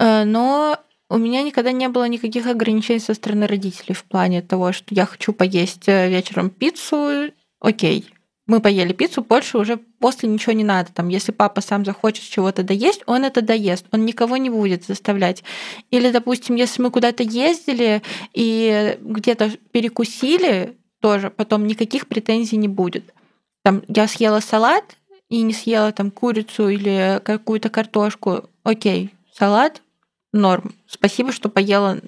Э, но у меня никогда не было никаких ограничений со стороны родителей в плане того, что я хочу поесть э, вечером пиццу, окей, мы поели пиццу, больше уже после ничего не надо. Там, если папа сам захочет чего-то доесть, он это доест, он никого не будет заставлять. Или, допустим, если мы куда-то ездили и где-то перекусили, тоже потом никаких претензий не будет. Там я съела салат и не съела там курицу или какую-то картошку. Окей, салат норм. Спасибо, что поела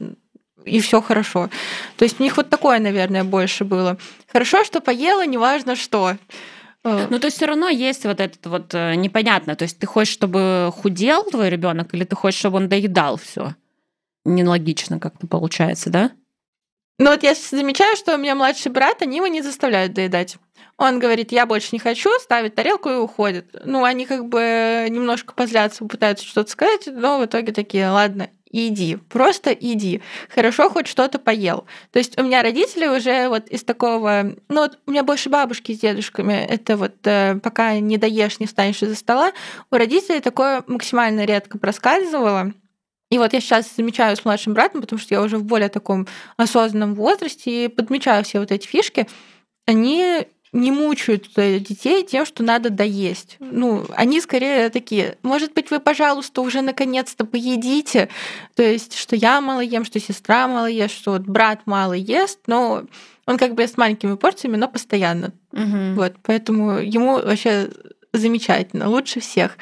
и все хорошо. То есть у них вот такое, наверное, больше было. Хорошо, что поела, неважно что. Э. Ну, то есть все равно есть вот этот вот э, непонятно. То есть ты хочешь, чтобы худел твой ребенок, или ты хочешь, чтобы он доедал все? Нелогично как-то получается, да? Ну вот я замечаю, что у меня младший брат, они его не заставляют доедать. Он говорит, я больше не хочу, ставит тарелку и уходит. Ну, они как бы немножко позлятся, пытаются что-то сказать, но в итоге такие, ладно, иди, просто иди. Хорошо, хоть что-то поел. То есть у меня родители уже вот из такого, ну вот у меня больше бабушки с дедушками, это вот э, пока не доешь, не встанешь из-за стола, у родителей такое максимально редко проскальзывало. И вот я сейчас замечаю с младшим братом, потому что я уже в более таком осознанном возрасте и подмечаю все вот эти фишки, они не мучают э, детей тем, что надо доесть. Ну, они скорее такие, может быть, вы, пожалуйста, уже наконец-то поедите. То есть, что я мало ем, что сестра мало ест, что вот брат мало ест, но он как бы с маленькими порциями, но постоянно. Угу. Вот, поэтому ему вообще замечательно, лучше всех.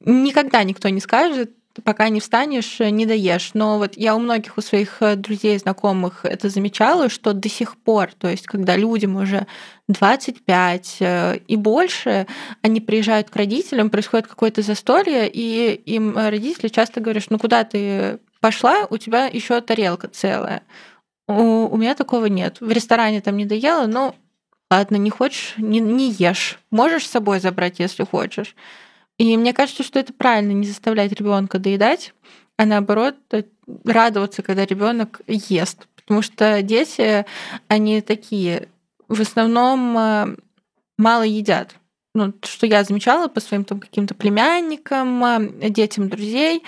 Никогда никто не скажет, пока не встанешь, не доешь. Но вот я у многих у своих э, друзей, знакомых это замечала, что до сих пор, то есть когда людям уже 25 э, и больше, они приезжают к родителям, происходит какое-то застолье, и им родители часто говорят, ну куда ты пошла, у тебя еще тарелка целая. У, у меня такого нет. В ресторане там не доела, но ладно, не хочешь, не, не ешь. Можешь с собой забрать, если хочешь. И мне кажется, что это правильно не заставлять ребенка доедать, а наоборот э, радоваться, когда ребенок ест. Потому что дети, они такие, в основном э, мало едят. Ну, что я замечала по своим там каким-то племянникам, э, детям друзей,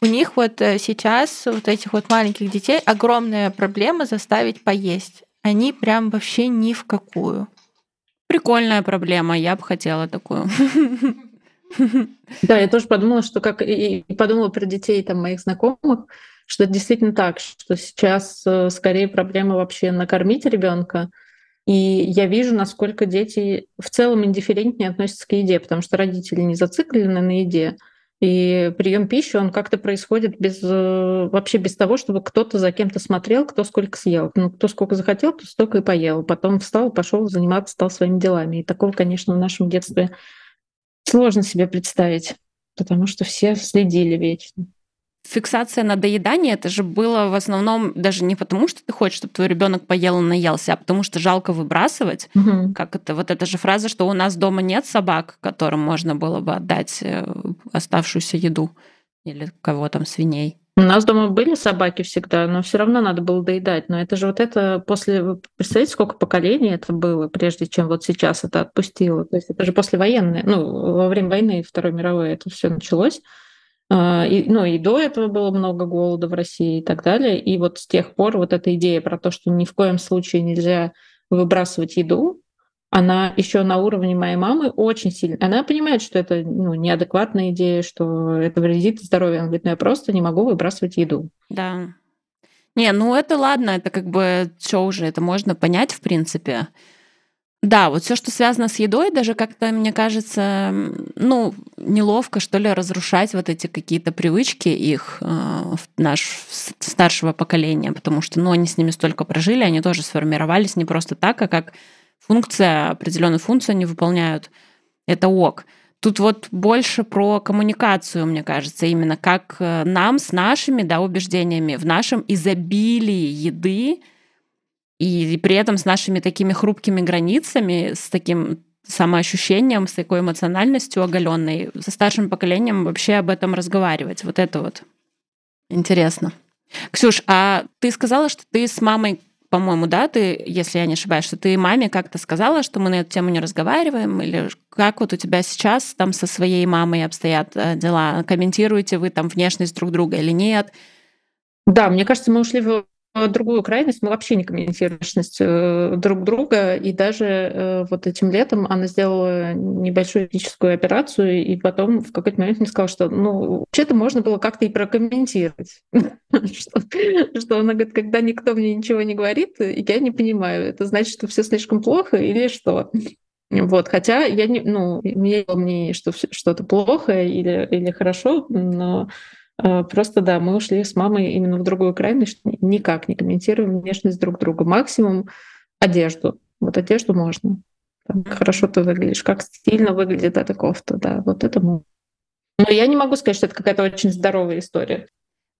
у них вот сейчас, вот этих вот маленьких детей, огромная проблема заставить поесть. Они прям вообще ни в какую. Прикольная проблема, я бы хотела такую. Да, я тоже подумала, что как и подумала про детей там моих знакомых, что это действительно так, что сейчас э, скорее проблема вообще накормить ребенка. И я вижу, насколько дети в целом индифферентнее относятся к еде, потому что родители не зациклены на еде. И прием пищи, он как-то происходит без, э, вообще без того, чтобы кто-то за кем-то смотрел, кто сколько съел. Ну, кто сколько захотел, то столько и поел. Потом встал, пошел заниматься, стал своими делами. И такого, конечно, в нашем детстве Сложно себе представить, потому что все следили вечно. Фиксация на доедании это же было в основном даже не потому, что ты хочешь, чтобы твой ребенок поел и наелся, а потому что жалко выбрасывать. Угу. Как это? Вот эта же фраза, что у нас дома нет собак, которым можно было бы отдать э, оставшуюся еду или кого там свиней. У нас дома были собаки всегда, но все равно надо было доедать. Но это же вот это после... Вы представляете, сколько поколений это было, прежде чем вот сейчас это отпустило? То есть это же послевоенное, ну, во время войны Второй мировой это все началось. А, и, ну, и до этого было много голода в России и так далее. И вот с тех пор вот эта идея про то, что ни в коем случае нельзя выбрасывать еду, она еще на уровне моей мамы очень сильно. Она понимает, что это ну, неадекватная идея, что это вредит здоровью. Она говорит, ну я просто не могу выбрасывать еду. Да. Не, ну это ладно, это как бы что уже, это можно понять в принципе. Да, вот все, что связано с едой, даже как-то, мне кажется, ну, неловко, что ли, разрушать вот эти какие-то привычки их, э, наш старшего поколения, потому что, ну, они с ними столько прожили, они тоже сформировались не просто так, а как функция, определенную функцию они выполняют. Это ок. Тут вот больше про коммуникацию, мне кажется, именно как э, нам с нашими да, убеждениями в нашем изобилии еды и при этом с нашими такими хрупкими границами, с таким самоощущением, с такой эмоциональностью оголенной, со старшим поколением вообще об этом разговаривать. Вот это вот интересно. Ксюш, а ты сказала, что ты с мамой по-моему, да, ты, если я не ошибаюсь, что ты маме как-то сказала, что мы на эту тему не разговариваем, или как вот у тебя сейчас там со своей мамой обстоят э, дела? Комментируете вы там внешность друг друга или нет? Да, мне кажется, мы ушли в другую крайность, мы вообще не комментируем внешность э, друг друга, и даже э, вот этим летом она сделала небольшую физическую операцию, и потом в какой-то момент мне сказала, что ну, вообще-то можно было как-то и прокомментировать. Что она говорит, когда никто мне ничего не говорит, я не понимаю, это значит, что все слишком плохо или что? Вот, хотя я не, ну, меня было мнение, что что-то плохо или, или хорошо, но просто да, мы ушли с мамой именно в другую крайность, никак не комментируем внешность друг друга. Максимум одежду. Вот одежду можно. Там, хорошо ты выглядишь, как стильно выглядит эта кофта, да, вот это можно. Но я не могу сказать, что это какая-то очень здоровая история.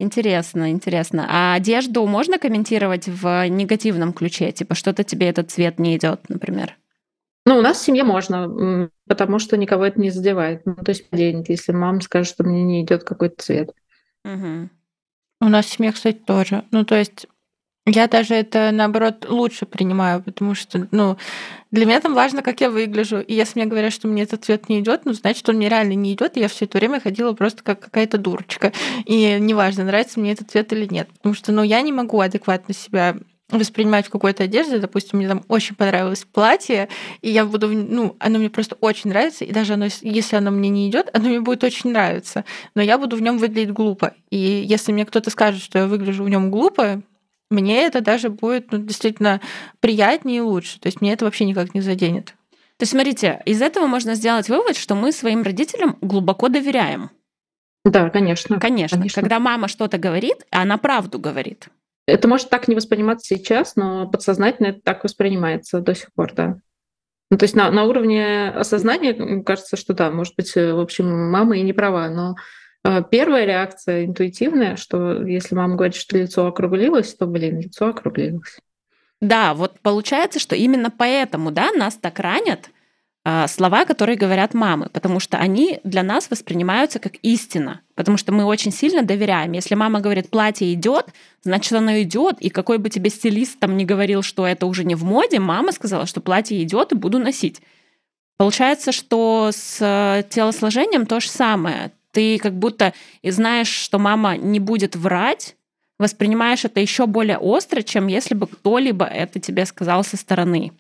Интересно, интересно. А одежду можно комментировать в негативном ключе? Типа, что-то тебе этот цвет не идет, например? Ну, у нас в семье можно, потому что никого это не задевает. Ну, то есть денег, если мама скажет, что мне не идет какой-то цвет. Угу. У нас в семье, кстати, тоже. Ну, то есть я даже это, наоборот, лучше принимаю, потому что, ну, для меня там важно, как я выгляжу. И если мне говорят, что мне этот цвет не идет, ну, значит, он мне реально не идет, и я все это время ходила просто как какая-то дурочка. И неважно, нравится мне этот цвет или нет. Потому что, ну, я не могу адекватно себя воспринимать в какой-то одежде, допустим, мне там очень понравилось платье, и я буду, ну, оно мне просто очень нравится, и даже оно, если оно мне не идет, оно мне будет очень нравиться, но я буду в нем выглядеть глупо. И если мне кто-то скажет, что я выгляжу в нем глупо, мне это даже будет ну, действительно приятнее и лучше. То есть мне это вообще никак не заденет. То есть, смотрите, из этого можно сделать вывод, что мы своим родителям глубоко доверяем. Да, конечно. Конечно. конечно. Когда мама что-то говорит, она правду говорит. Это может так не восприниматься сейчас, но подсознательно это так воспринимается до сих пор, да. Ну, то есть на, на уровне осознания кажется, что да, может быть, э, в общем, мама и не права, но э, первая реакция интуитивная, что если мама говорит, что лицо округлилось, то, блин, лицо округлилось. Да, вот получается, что именно поэтому, да, нас так ранят, слова, которые говорят мамы, потому что они для нас воспринимаются как истина, потому что мы очень сильно доверяем. Если мама говорит, платье идет, значит оно идет, и какой бы тебе стилист там не говорил, что это уже не в моде, мама сказала, что платье идет и буду носить. Получается, что с э, телосложением то же самое. Ты как будто и знаешь, что мама не будет врать, воспринимаешь это еще более остро, чем если бы кто-либо это тебе сказал со стороны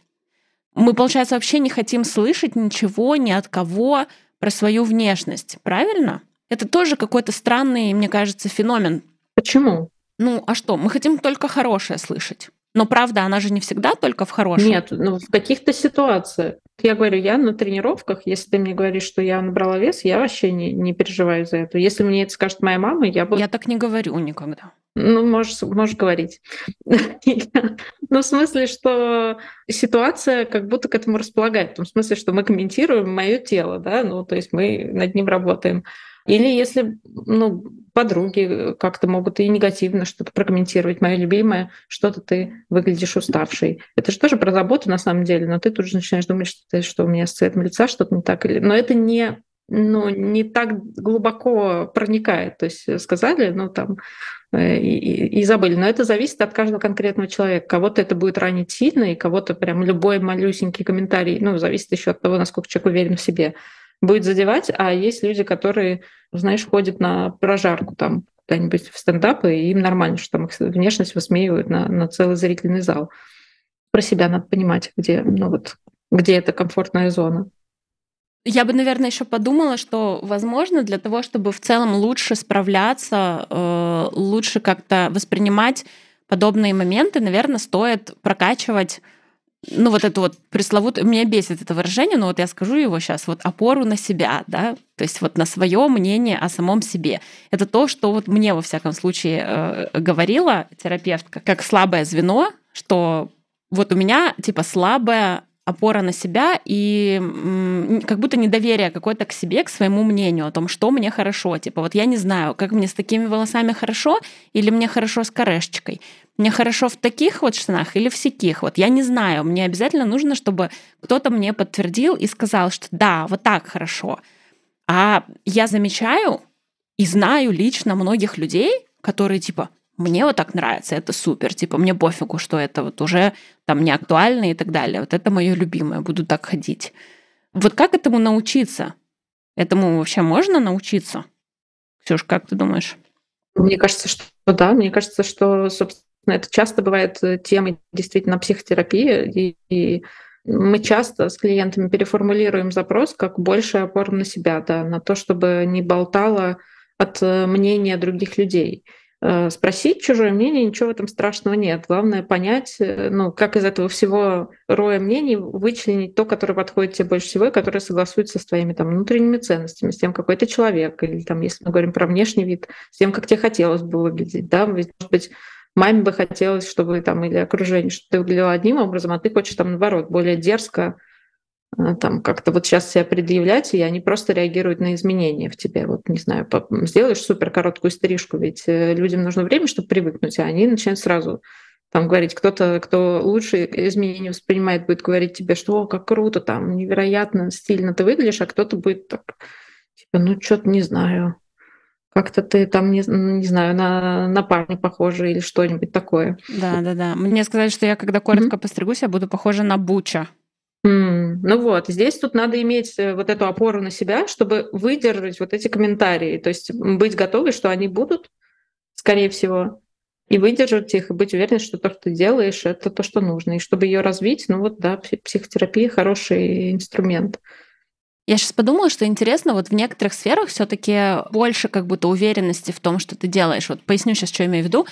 мы, получается, вообще не хотим слышать ничего ни от кого про свою внешность, правильно? Это тоже какой-то странный, мне кажется, феномен. Почему? Ну, а что? Мы хотим только хорошее слышать. Но правда, она же не всегда только в хорошем. Нет, ну в каких-то ситуациях. Я говорю, я на тренировках, если ты мне говоришь, что я набрала вес, я вообще не, не переживаю за это. Если мне это скажет моя мама, я буду... Я так не говорю никогда. Ну, можешь, можешь говорить. Ну, в смысле, что ситуация как будто к этому располагает. В том смысле, что мы комментируем мое тело, да, ну, то есть мы над ним работаем. Или если ну, подруги как-то могут и негативно что-то прокомментировать. Мое любимое, что-то ты выглядишь уставшей. Это же тоже про заботу на самом деле, но ты тут же начинаешь думать, что, ты, что у меня с цветом лица что-то не так. Но это не ну, не так глубоко проникает. То есть сказали, ну, там, э, и, и забыли. Но это зависит от каждого конкретного человека. Кого-то это будет ранить сильно, и кого-то прям любой малюсенький комментарий, ну, зависит еще от того, насколько человек уверен в себе будет задевать, а есть люди, которые, знаешь, ходят на прожарку там куда-нибудь в стендапы, и им нормально, что там их внешность высмеивают на, на целый зрительный зал. Про себя надо понимать, где, ну вот, где эта комфортная зона. Я бы, наверное, еще подумала, что, возможно, для того, чтобы в целом лучше справляться, э, лучше как-то воспринимать подобные моменты, наверное, стоит прокачивать ну, вот это вот пресловутое, меня бесит это выражение, но вот я скажу его сейчас, вот опору на себя, да, то есть вот на свое мнение о самом себе. Это то, что вот мне, во всяком случае, э, говорила терапевтка, как слабое звено, что вот у меня, типа, слабая опора на себя и как будто недоверие какое-то к себе, к своему мнению о том, что мне хорошо. Типа вот я не знаю, как мне с такими волосами хорошо или мне хорошо с корешечкой. Мне хорошо в таких вот штанах или в сяких. Вот я не знаю. Мне обязательно нужно, чтобы кто-то мне подтвердил и сказал, что да, вот так хорошо. А я замечаю и знаю лично многих людей, которые типа, мне вот так нравится, это супер, типа, мне пофигу, что это вот уже там не актуально и так далее. Вот это мое любимое, буду так ходить. Вот как этому научиться? Этому вообще можно научиться? Ксюш, как ты думаешь? Мне кажется, что да. Мне кажется, что, собственно, это часто бывает э, темой действительно психотерапии, и, и мы часто с клиентами переформулируем запрос как больше опор на себя, да, на то, чтобы не болтало от э, мнения других людей. Э, спросить чужое мнение, ничего в этом страшного нет. Главное понять, ну, как из этого всего роя мнений вычленить то, которое подходит тебе больше всего и которое согласуется с твоими там, внутренними ценностями, с тем, какой ты человек, или там, если мы говорим про внешний вид, с тем, как тебе хотелось бы выглядеть. Да? Ведь, может быть, маме бы хотелось, чтобы там или окружение, чтобы ты выглядела одним образом, а ты хочешь там наоборот, более дерзко, Э, там как-то вот сейчас себя предъявлять, и они просто реагируют на изменения в тебе. Вот, не знаю, сделаешь супер короткую стрижку, ведь э, людям нужно время, чтобы привыкнуть, а они начинают сразу там говорить, кто-то, кто лучше изменения воспринимает, будет говорить тебе, что О, как круто, там невероятно стильно ты выглядишь, а кто-то будет так, типа, ну что-то не знаю, как-то ты там, не, не знаю, на, на парня похожа или что-нибудь такое. Да, да, да. Мне сказали, что я, когда коротко mm-hmm. постригусь, я буду похожа на Буча. Mm, ну вот, здесь тут надо иметь э, вот эту опору на себя, чтобы выдержать вот эти комментарии, то есть быть готовой, что они будут, скорее всего, и выдержать их, и быть уверенной, что то, что ты делаешь, это то, что нужно. И чтобы ее развить, ну вот, да, психотерапия хороший инструмент. Я сейчас подумала, что интересно, вот в некоторых сферах все-таки больше как будто уверенности в том, что ты делаешь. Вот поясню сейчас, что я имею в виду.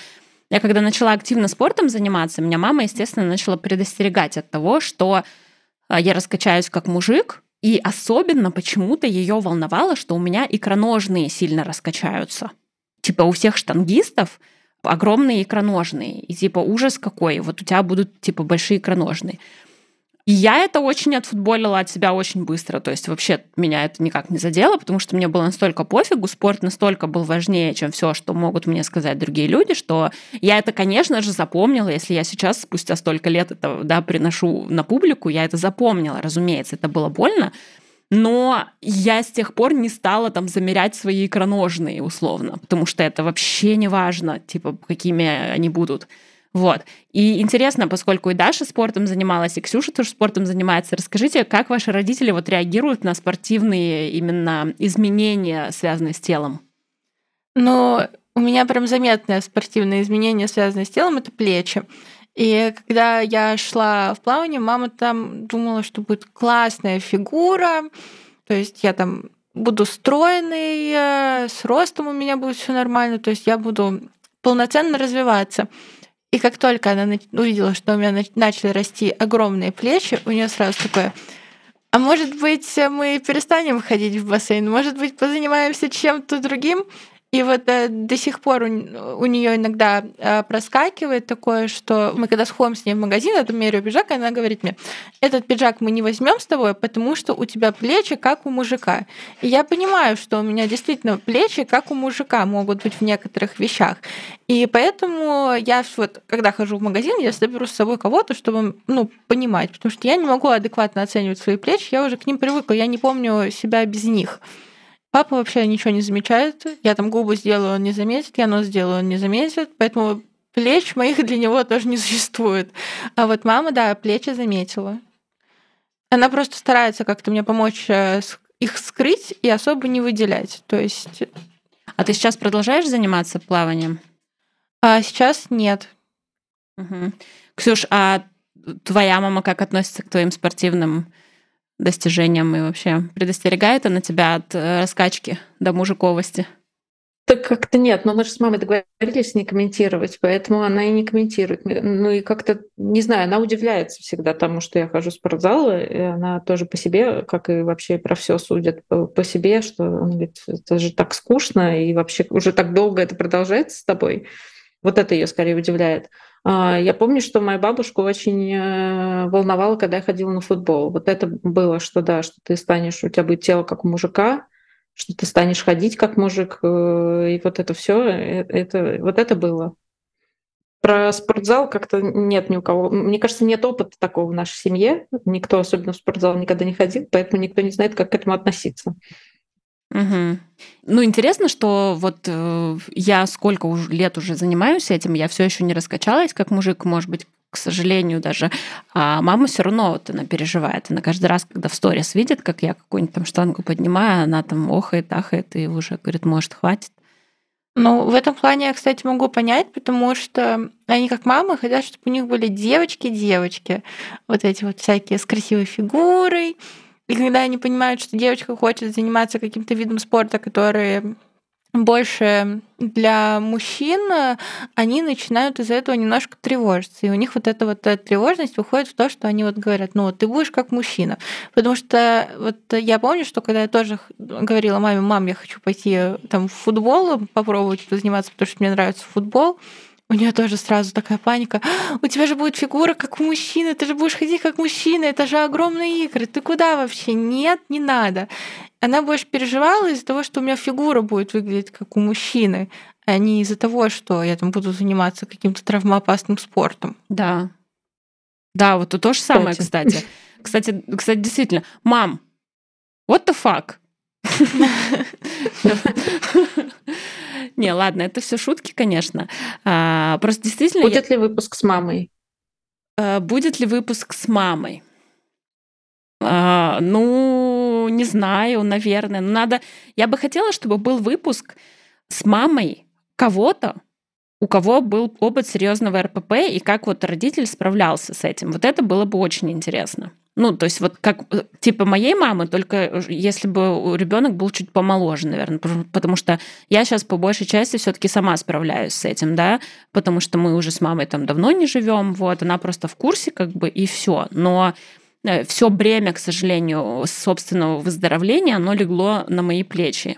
Я когда начала активно спортом заниматься, меня мама, естественно, начала предостерегать от того, что а, я раскачаюсь как мужик, и особенно почему-то ее волновало, что у меня икроножные сильно раскачаются. Типа у всех штангистов огромные икроножные. И типа ужас какой, вот у тебя будут типа большие икроножные. И я это очень отфутболила от себя очень быстро. То есть вообще меня это никак не задело, потому что мне было настолько пофигу, спорт настолько был важнее, чем все, что могут мне сказать другие люди, что я это, конечно же, запомнила. Если я сейчас, спустя столько лет это да, приношу на публику, я это запомнила, разумеется, это было больно. Но я с тех пор не стала там замерять свои икроножные условно, потому что это вообще не важно, типа, какими они будут. Вот. И интересно, поскольку и Даша спортом занималась, и Ксюша тоже спортом занимается, расскажите, как ваши родители вот реагируют на спортивные именно изменения, связанные с телом? Ну, у меня прям заметное спортивное изменение, связанное с телом, это плечи. И когда я шла в плавание, мама там думала, что будет классная фигура, то есть я там буду стройный, э, с ростом у меня будет все нормально, то есть я буду полноценно развиваться. И как только она увидела, что у меня начали расти огромные плечи, у нее сразу такое, а может быть, мы перестанем ходить в бассейн, может быть, позанимаемся чем-то другим, и вот э, до сих пор у, у нее иногда э, проскакивает такое, что мы когда сходим с ней в магазин, я там меряю пиджак, и она говорит мне, этот пиджак мы не возьмем с тобой, потому что у тебя плечи как у мужика. И я понимаю, что у меня действительно плечи как у мужика могут быть в некоторых вещах. И поэтому я вот, когда хожу в магазин, я всегда с собой кого-то, чтобы ну, понимать, потому что я не могу адекватно оценивать свои плечи, я уже к ним привыкла, я не помню себя без них. Папа вообще ничего не замечает. Я там губы сделаю, он не заметит, я нос сделаю, он не заметит. Поэтому плеч моих для него тоже не существует. А вот мама, да, плечи заметила. Она просто старается как-то мне помочь э, их скрыть и особо не выделять. То есть... А ты сейчас продолжаешь заниматься плаванием? А сейчас нет. Угу. Ксюш, а твоя мама как относится к твоим спортивным достижениям и вообще предостерегает она тебя от э, раскачки до мужиковости? Так как-то нет, но мы же с мамой договорились не комментировать, поэтому она и не комментирует. Ну и как-то, не знаю, она удивляется всегда тому, что я хожу в спортзал, и она тоже по себе, как и вообще про все судит по, себе, что он говорит, это же так скучно, и вообще уже так долго это продолжается с тобой. Вот это ее скорее удивляет. А, я помню, что моя бабушка очень э, волновала, когда я ходила на футбол. Вот это было, что да, что ты станешь, у тебя будет тело как у мужика, что ты станешь ходить как мужик, э, и вот это все, э, это, вот это было. Про спортзал как-то нет ни у кого. Мне кажется, нет опыта такого в нашей семье. Никто особенно в спортзал никогда не ходил, поэтому никто не знает, как к этому относиться. Угу. Ну, интересно, что вот э, я сколько уже лет уже занимаюсь этим, я все еще не раскачалась как мужик, может быть, к сожалению даже. А мама все равно вот она переживает. Она каждый раз, когда в сторис видит, как я какую-нибудь там штангу поднимаю, она там охает, ахает и уже говорит, может, хватит. Ну, в этом плане я, кстати, могу понять, потому что они как мамы хотят, чтобы у них были девочки-девочки. Вот эти вот всякие с красивой фигурой, и когда они понимают, что девочка хочет заниматься каким-то видом спорта, который больше для мужчин, они начинают из-за этого немножко тревожиться. И у них вот эта вот э, тревожность выходит в то, что они вот говорят, ну ты будешь как мужчина. Потому что вот я помню, что когда я тоже говорила маме, мам, я хочу пойти там в футбол, попробовать заниматься, потому что мне нравится футбол, у нее тоже сразу такая паника. «А, у тебя же будет фигура как у мужчины, ты же будешь ходить как мужчина, это же огромные игры, ты куда вообще? Нет, не надо она больше переживала из-за того, что у меня фигура будет выглядеть как у мужчины, а не из-за того, что я там буду заниматься каким-то травмоопасным спортом. Да. Да, вот то, то же самое, кстати. Кстати, кстати, действительно, мам, what the fuck? Не, ладно, это все шутки, конечно. А, просто действительно... Будет ли выпуск с мамой? А, будет ли выпуск с мамой? А, ну, не знаю, наверное. Но надо. Я бы хотела, чтобы был выпуск с мамой кого-то, у кого был опыт серьезного РПП и как вот родитель справлялся с этим. Вот это было бы очень интересно. Ну, то есть вот как э, типа моей мамы, только если бы ребенок был чуть помоложе, наверное, потому что я сейчас по большей части все-таки сама справляюсь с этим, да, потому что мы уже с мамой там давно не живем, вот, она просто в курсе как бы и все. Но Э, все бремя, к сожалению, собственного выздоровления, оно легло на мои плечи.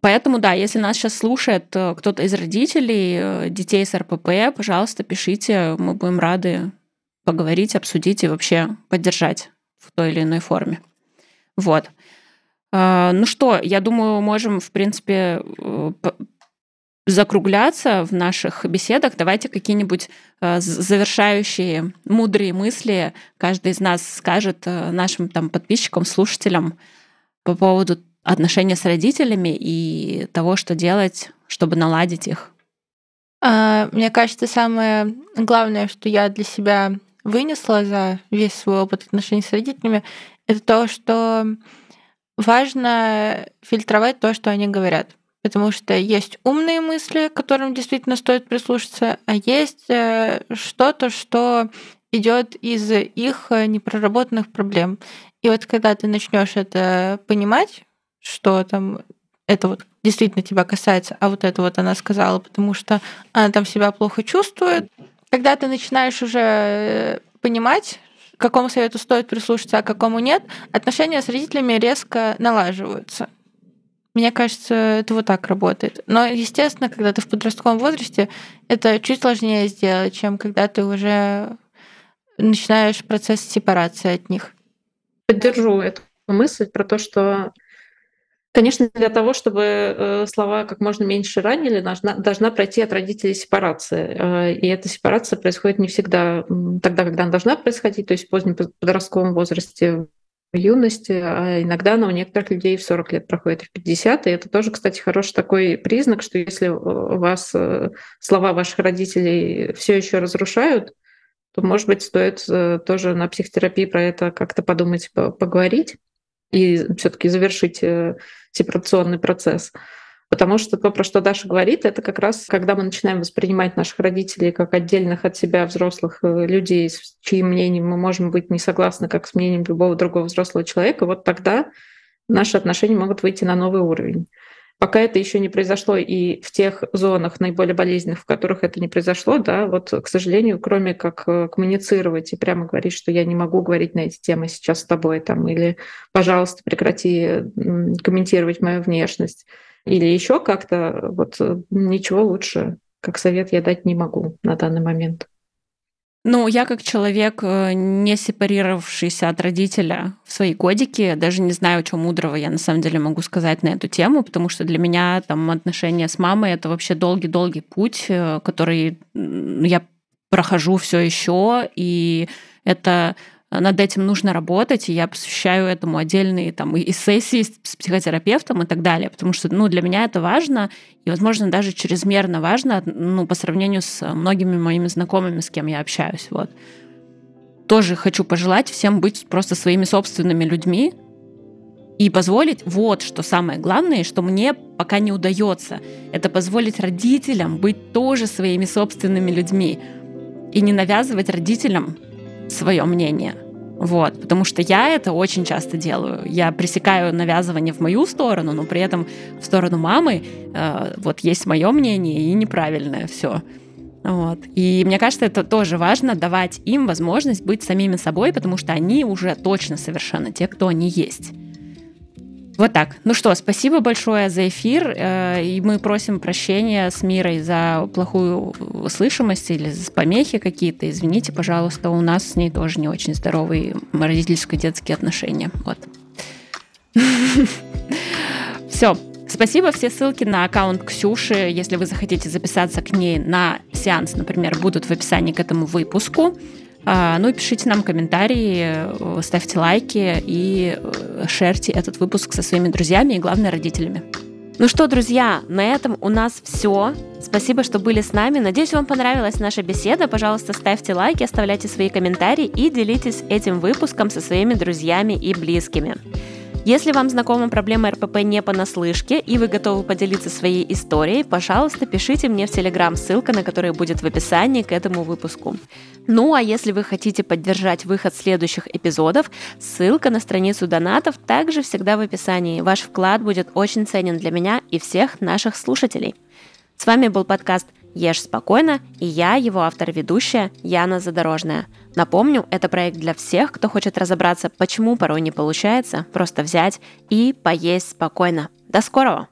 Поэтому, да, если нас сейчас слушает э, кто-то из родителей э, детей с РПП, пожалуйста, пишите, мы будем рады поговорить, обсудить и вообще поддержать в той или иной форме. Вот. Ну что, я думаю, можем, в принципе, закругляться в наших беседах, давайте какие-нибудь э, завершающие мудрые мысли каждый из нас скажет э, нашим там подписчикам, слушателям по поводу отношения с родителями и того, что делать, чтобы наладить их. А, мне кажется, самое главное, что я для себя вынесла за весь свой опыт отношений с родителями, это то, что важно фильтровать то, что они говорят потому что есть умные мысли, к которым действительно стоит прислушаться, а есть э, что-то, что идет из их э, непроработанных проблем. И вот когда ты начнешь это понимать, что там это вот действительно тебя касается, а вот это вот она сказала, потому что она там себя плохо чувствует, когда ты начинаешь уже э, понимать, какому совету стоит прислушаться, а какому нет, отношения с родителями резко налаживаются. Мне кажется, это вот так работает. Но, естественно, когда ты в подростковом возрасте, это чуть сложнее сделать, чем когда ты уже начинаешь процесс сепарации от них. Поддержу эту мысль про то, что, конечно, для того, чтобы э, слова как можно меньше ранили, должна, должна пройти от родителей сепарация. Э, и эта сепарация происходит не всегда тогда, когда она должна происходить, то есть в позднем подростковом возрасте, в юности, а иногда она у некоторых людей в 40 лет проходит, в 50. И это тоже, кстати, хороший такой признак, что если у вас э, слова ваших родителей все еще разрушают, то, может быть, стоит тоже на психотерапии про это как-то подумать, поговорить и все-таки завершить э, сепарационный процесс. Потому что то, про что Даша говорит, это как раз когда мы начинаем воспринимать наших родителей как отдельных от себя взрослых э, людей, с чьим мнением мы можем быть не согласны, как с мнением любого другого взрослого человека, вот тогда наши отношения могут выйти на новый уровень. Пока это еще не произошло, и в тех зонах наиболее болезненных, в которых это не произошло, да, вот, к сожалению, кроме как э, коммуницировать и прямо говорить, что я не могу говорить на эти темы сейчас с тобой, там, или, пожалуйста, прекрати комментировать мою внешность, или еще как-то, вот э, ничего лучше, как совет я дать не могу на данный момент. Ну, я как человек, э, не сепарировавшийся от родителя в свои годики, даже не знаю, что мудрого я на самом деле могу сказать на эту тему, потому что для меня там отношения с мамой это вообще долгий-долгий путь, э, который я прохожу все еще, и это над этим нужно работать, и я посвящаю этому отдельные там и сессии с психотерапевтом и так далее, потому что, ну, для меня это важно, и, возможно, даже чрезмерно важно, ну, по сравнению с многими моими знакомыми, с кем я общаюсь, вот. Тоже хочу пожелать всем быть просто своими собственными людьми, и позволить, вот что самое главное, что мне пока не удается, это позволить родителям быть тоже своими собственными людьми и не навязывать родителям свое мнение. Вот, потому что я это очень часто делаю. Я пресекаю навязывание в мою сторону, но при этом в сторону мамы э, вот есть мое мнение и неправильное все. Вот. И мне кажется, это тоже важно давать им возможность быть самими собой, потому что они уже точно совершенно те, кто они есть. Вот так. Ну что, спасибо большое за эфир. Э, и мы просим прощения с Мирой за плохую слышимость или за помехи какие-то. Извините, пожалуйста, у нас с ней тоже не очень здоровые родительско-детские отношения. Вот. Все. Спасибо. Все ссылки на аккаунт Ксюши, если вы захотите записаться к ней на сеанс, например, будут в описании к этому выпуску. А, ну и пишите нам комментарии, э, ставьте лайки и э, шерьте этот выпуск со своими друзьями и, главное, родителями. Ну что, друзья, на этом у нас все. Спасибо, что были с нами. Надеюсь, вам понравилась наша беседа. Пожалуйста, ставьте лайки, оставляйте свои комментарии и делитесь этим выпуском со своими друзьями и близкими. Если вам знакома проблема РПП не понаслышке, и вы готовы поделиться своей историей, пожалуйста, пишите мне в Телеграм, ссылка на которую будет в описании к этому выпуску. Ну а если вы хотите поддержать выход следующих эпизодов, ссылка на страницу донатов также всегда в описании. Ваш вклад будет очень ценен для меня и всех наших слушателей. С вами был подкаст «Ешь спокойно» и я, его автор-ведущая Яна Задорожная. Напомню, это проект для всех, кто хочет разобраться, почему порой не получается просто взять и поесть спокойно. До скорого!